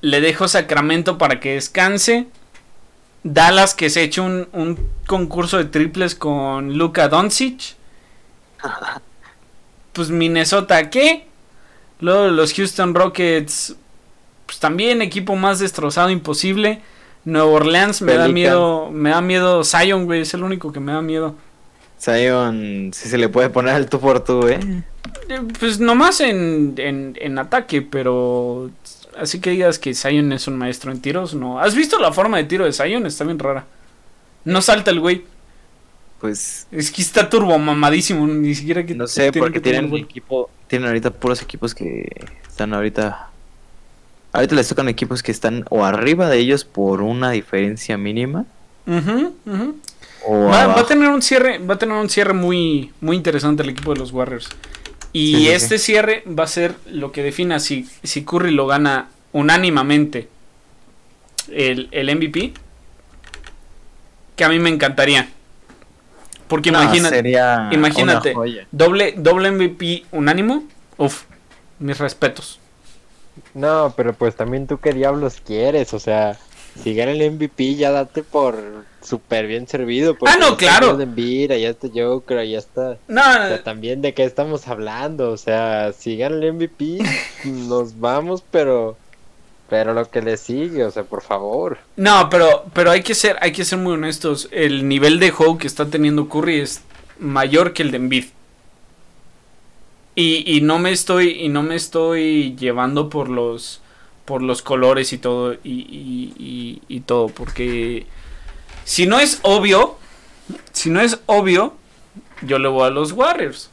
Le dejo Sacramento para que descanse. Dallas que se ha hecho un, un concurso de triples con Luka Doncic. Pues Minnesota, ¿qué? Luego los Houston Rockets, pues también equipo más destrozado imposible. Nueva Orleans me da miedo, me da miedo Zion, güey, es el único que me da miedo. Zion, si se le puede poner al tú por tú, ¿eh? Eh, Pues nomás en, en, en ataque, pero así que digas que Zion es un maestro en tiros, no. ¿Has visto la forma de tiro de Zion? Está bien rara. No salta el güey. Pues Es que está turbo mamadísimo, ni siquiera que no sé, porque tienen equipo, tienen ahorita puros equipos que están ahorita. Ahorita les tocan equipos que están o arriba de ellos por una diferencia mínima. Ujú. O Va, va a tener un cierre, va a tener un cierre muy, muy interesante el equipo de los Warriors. Y Sí, sí, este cierre va a ser lo que defina si, si Curry lo gana unánimamente el, el MVP. Que a mí me encantaría. Porque No, imagina, sería imagínate. doble, doble MVP unánimo. Uf, mis respetos. No, pero pues también tú qué diablos quieres, o sea, si gana el MVP ya date por súper bien servido. Ah, no, ya claro. Allá está Joker, allá está... No, O sea, también de qué estamos hablando, o sea, si gana el MVP, nos vamos, pero... Pero lo que le sigue, o sea, por favor. No, pero, pero hay que ser, hay que ser muy honestos. El nivel de juego que está teniendo Curry es mayor que el de Embiid. Y, y no me estoy, y no me estoy llevando por los, por los colores y todo, y, y, y- y todo, porque si no es obvio, si no es obvio, yo le voy a los Warriors.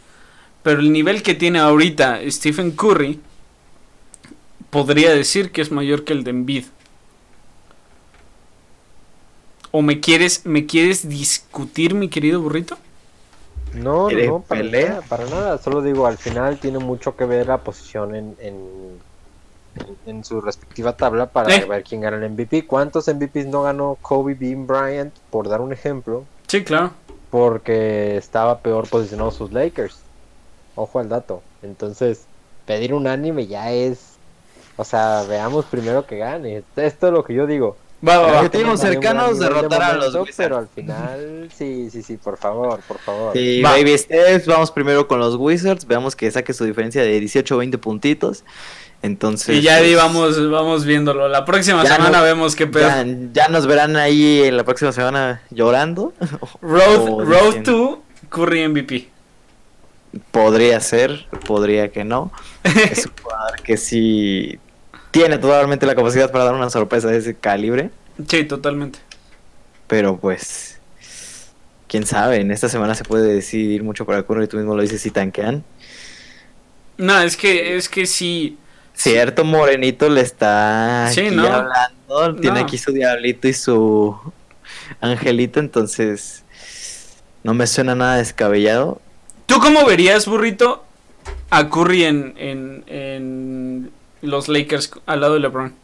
Pero el nivel que tiene ahorita Stephen Curry, podría decir que es mayor que el de Embiid. ¿O me quieres, me quieres discutir, mi querido burrito? No, no, ¿Quiere no, para pelea? nada, para nada. Solo digo, al final tiene mucho que ver la posición en, en, en- su respectiva tabla para Eh. ver quién gana el MVP. ¿Cuántos MVPs no ganó Kobe Bean Bryant, por dar un ejemplo? Sí, claro. Porque estaba peor posicionado sus Lakers. Ojo al dato. Entonces, pedir un anime ya es... O sea, veamos primero que gane. Esto es lo que yo digo. Va, va, va. Objetivos cercanos, derrotar a los Wizards. Pero al final, sí, sí, sí, por favor, por favor. Sí, Va. baby steps, vamos primero con los Wizards, veamos que saque su diferencia de 18 o 20 puntitos. Entonces, Y ya ahí pues, vamos, vamos viéndolo. La próxima semana no- vemos qué pedo. ya, ya nos verán ahí en la próxima semana llorando. Road, o Road to Curry MVP. Podría ser, podría que no. Es un jugador que sí tiene totalmente la capacidad para dar una sorpresa de ese calibre. Sí, totalmente. Pero pues, quién sabe, en esta semana se puede decidir mucho para Curry, tú mismo lo dices, si tanquean. No, es que, es que sí. Cierto morenito le está Sí, aquí ¿no? hablando, tiene No. aquí su diablito y su angelito, entonces no me suena nada descabellado. ¿Tú cómo verías, burrito, a Curry en, en, en los Lakers al lado de LeBron?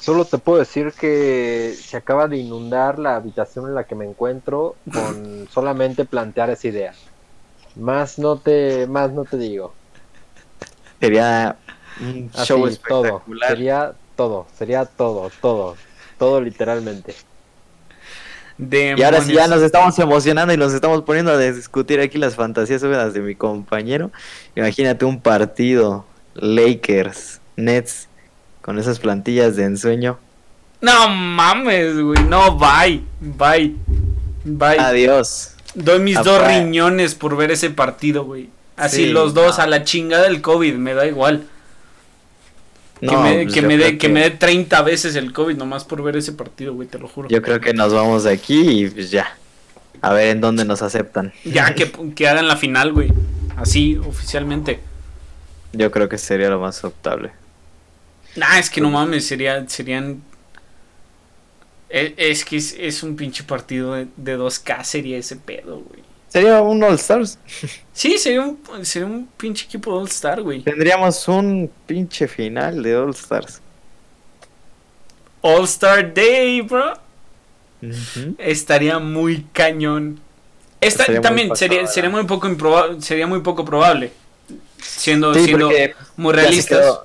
Solo te puedo decir que se acaba de inundar la habitación en la que me encuentro con solamente plantear esa idea. Más no te, más no te digo. Sería un Así, show todo. espectacular. Sería todo, sería todo, todo, todo literalmente. Y ahora sí ya nos estamos emocionando y nos estamos poniendo a discutir aquí las fantasías húmedas de mi compañero. Imagínate un partido Lakers, Nets, con esas plantillas de ensueño. No mames, güey. No, bye. Bye. Bye. Adiós. Doy mis Apá. dos riñones por ver ese partido, güey. Así Sí, los dos no. a la chingada del COVID, me da igual. que No, me, pues que que me dé 30 veces el COVID nomás por ver ese partido, güey, te lo juro. Yo creo que nos vamos de aquí y pues ya. A ver en dónde nos aceptan. Ya que, que hagan la final, güey. Así, oficialmente. Yo creo que sería lo más optable. Nah, es que no mames, sería, serían... Es, es que es, es un pinche partido de, de 2K, sería ese pedo, güey. Sería un All Stars. Sí, sería un, sería un pinche equipo de All-Star, güey. Tendríamos un pinche final de All Stars. All-Star Day, bro. Estaría muy cañón. Esta, Sería muy también sería, sería muy poco sería muy poco probable. Siendo, Sí, siendo muy realistas.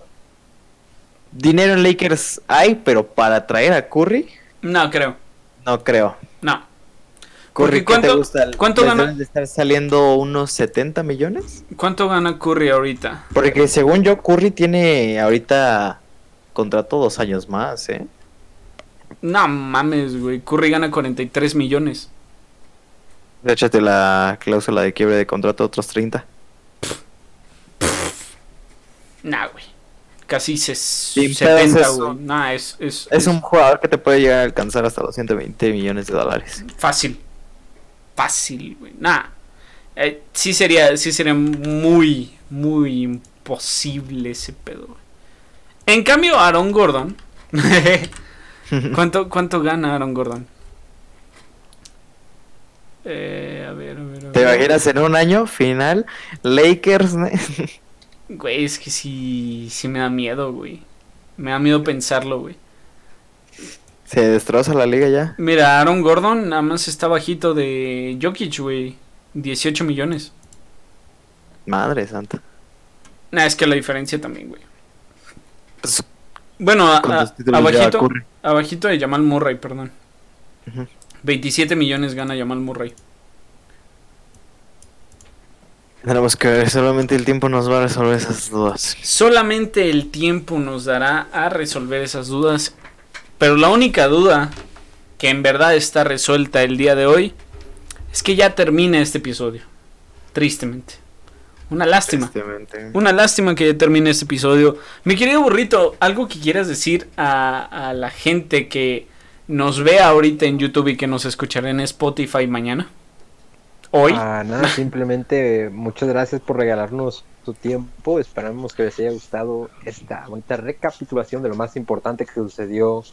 Dinero en Lakers hay, pero para traer a Curry, No, creo. no creo. No. Curry, Porque ¿qué te ¿cuánto- gusta? cuánto ¿Les gana? de estar saliendo unos 70 millones? ¿Cuánto gana Curry ahorita? Porque según yo, Curry tiene ahorita contrato dos años más, ¿eh? No mames, güey. Curry gana 43 millones. Échate la cláusula de quiebre de contrato otros 30. Nah, güey. Casi ses- Sin 70, pedos, es güey. Nah, es, es, Es un jugador que te puede llegar a alcanzar hasta los 120 millones de dólares. fácil. Fácil, güey. Nah. Eh, sí sería, sí sería muy, muy imposible ese pedo, güey. En cambio, Aaron Gordon. ¿Cuánto, ¿Cuánto gana Aaron Gordon? Eh, a ver, a ver, a ¿Te ver. imaginas en un año final Lakers? Güey, es que sí, sí me da miedo, güey. Me da miedo pensarlo, güey. Se destroza la liga ya. Mira, Aaron Gordon nada más está bajito de Jokic, güey. 18 millones. Madre santa. Nah, es que la diferencia también, güey. Pues, Bueno, a- ¿cuántos a- abajito, de Jamal Murray, perdón. Ujú. 27 millones gana Jamal Murray. Tenemos que ver, solamente el tiempo nos va a resolver esas dudas. Solamente el tiempo nos dará a resolver esas dudas. Pero la única duda que en verdad está resuelta el día de hoy es que ya termina este episodio. Tristemente. Una lástima. Tristemente. Una lástima que ya termine este episodio. Mi querido burrito, ¿algo que quieras decir a, a la gente que nos ve ahorita en YouTube y que nos escuchará en Spotify mañana? Hoy. Ah, nada, simplemente muchas gracias por regalarnos tu tiempo. Esperamos que les haya gustado esta bonita recapitulación de lo más importante que sucedió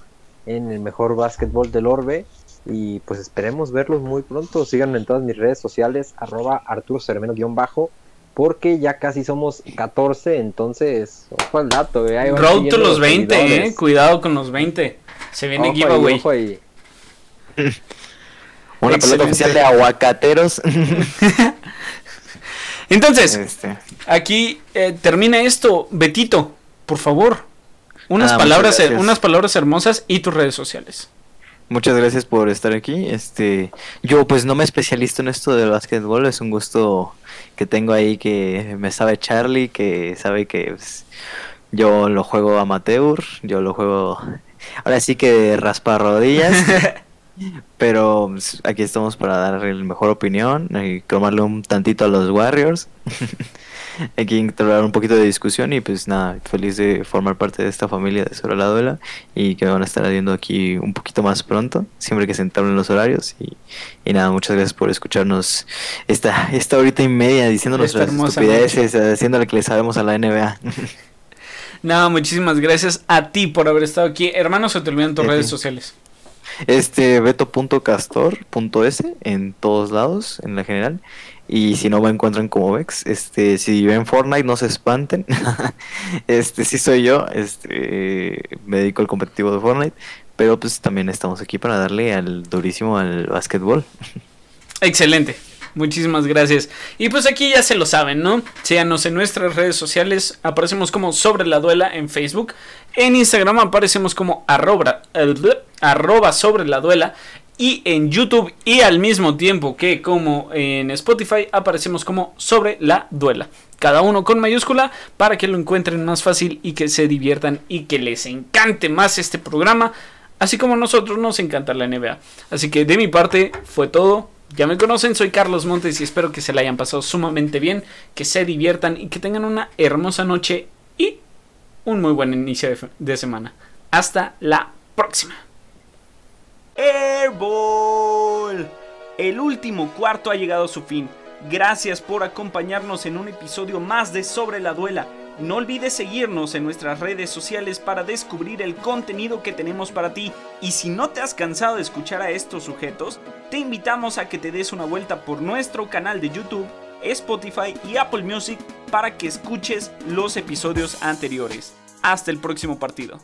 en el mejor básquetbol del orbe. Y pues esperemos verlos muy pronto. Síganme en todas mis redes sociales, arroba Arturo bajo porque ya casi somos 14, entonces, ojo al dato, eh, ahí van Road to siguiendo los 20, eh. Cuidado con los 20. Se viene Ojo ahí, giveaway. ojo ahí. Una Excelente. pelota oficial de aguacateros. Entonces, este, aquí eh, termina esto. Betito, por favor. Unas, Ah, palabras, gracias. unas palabras hermosas y tus redes sociales. Muchas gracias por estar aquí. Este, yo pues no me especializo en esto del básquetbol, es un gusto que tengo ahí que me sabe Charlie, que sabe que pues, yo lo juego amateur, yo lo juego ahora sí que raspa rodillas, pero pues, aquí estamos para dar el mejor opinión y cromarle un tantito a los Warriors. Aquí entrar un poquito de discusión y pues nada, feliz de formar parte de esta familia de Sobre la Duela y que van a estar haciendo aquí un poquito más pronto, siempre que se entablen los horarios y, y nada, muchas gracias por escucharnos esta, esta horita y media diciendo nuestras estupideces, haciéndole que le sabemos a la NBA. Nada, muchísimas gracias a ti por haber estado aquí. Hermano, se te olvidan tus redes sociales. Este beto.castor.s en todos lados, en la general. Y si no me encuentran como Vex, este, si ven Fortnite no se espanten. este sí soy yo, este me dedico al competitivo de Fortnite, pero pues también estamos aquí para darle al durísimo al básquetbol. Excelente. Muchísimas gracias. Y pues aquí ya se lo saben, ¿no? Síganos en nuestras redes sociales. Aparecemos como Sobre la Duela en Facebook. En Instagram aparecemos como arroba, Sobre la Duela. Y en YouTube y al mismo tiempo que como en Spotify aparecemos como Sobre la Duela. Cada uno con mayúscula para que lo encuentren más fácil y que se diviertan y que les encante más este programa. Así como a nosotros nos encanta la NBA. Así que de mi parte fue todo. Ya me conocen, soy Carlos Montes y espero que se la hayan pasado sumamente bien, que se diviertan y que tengan una hermosa noche un muy buen inicio de, semana. Hasta la próxima. Airball. El último cuarto ha llegado a su fin. Gracias por acompañarnos en un episodio más de Sobre la Duela. No olvides seguirnos en nuestras redes sociales para descubrir el contenido que tenemos para ti. Y si no te has cansado de escuchar a estos sujetos, te invitamos a que te des una vuelta por nuestro canal de YouTube, Spotify y Apple Music para que escuches los episodios anteriores. Hasta el próximo partido.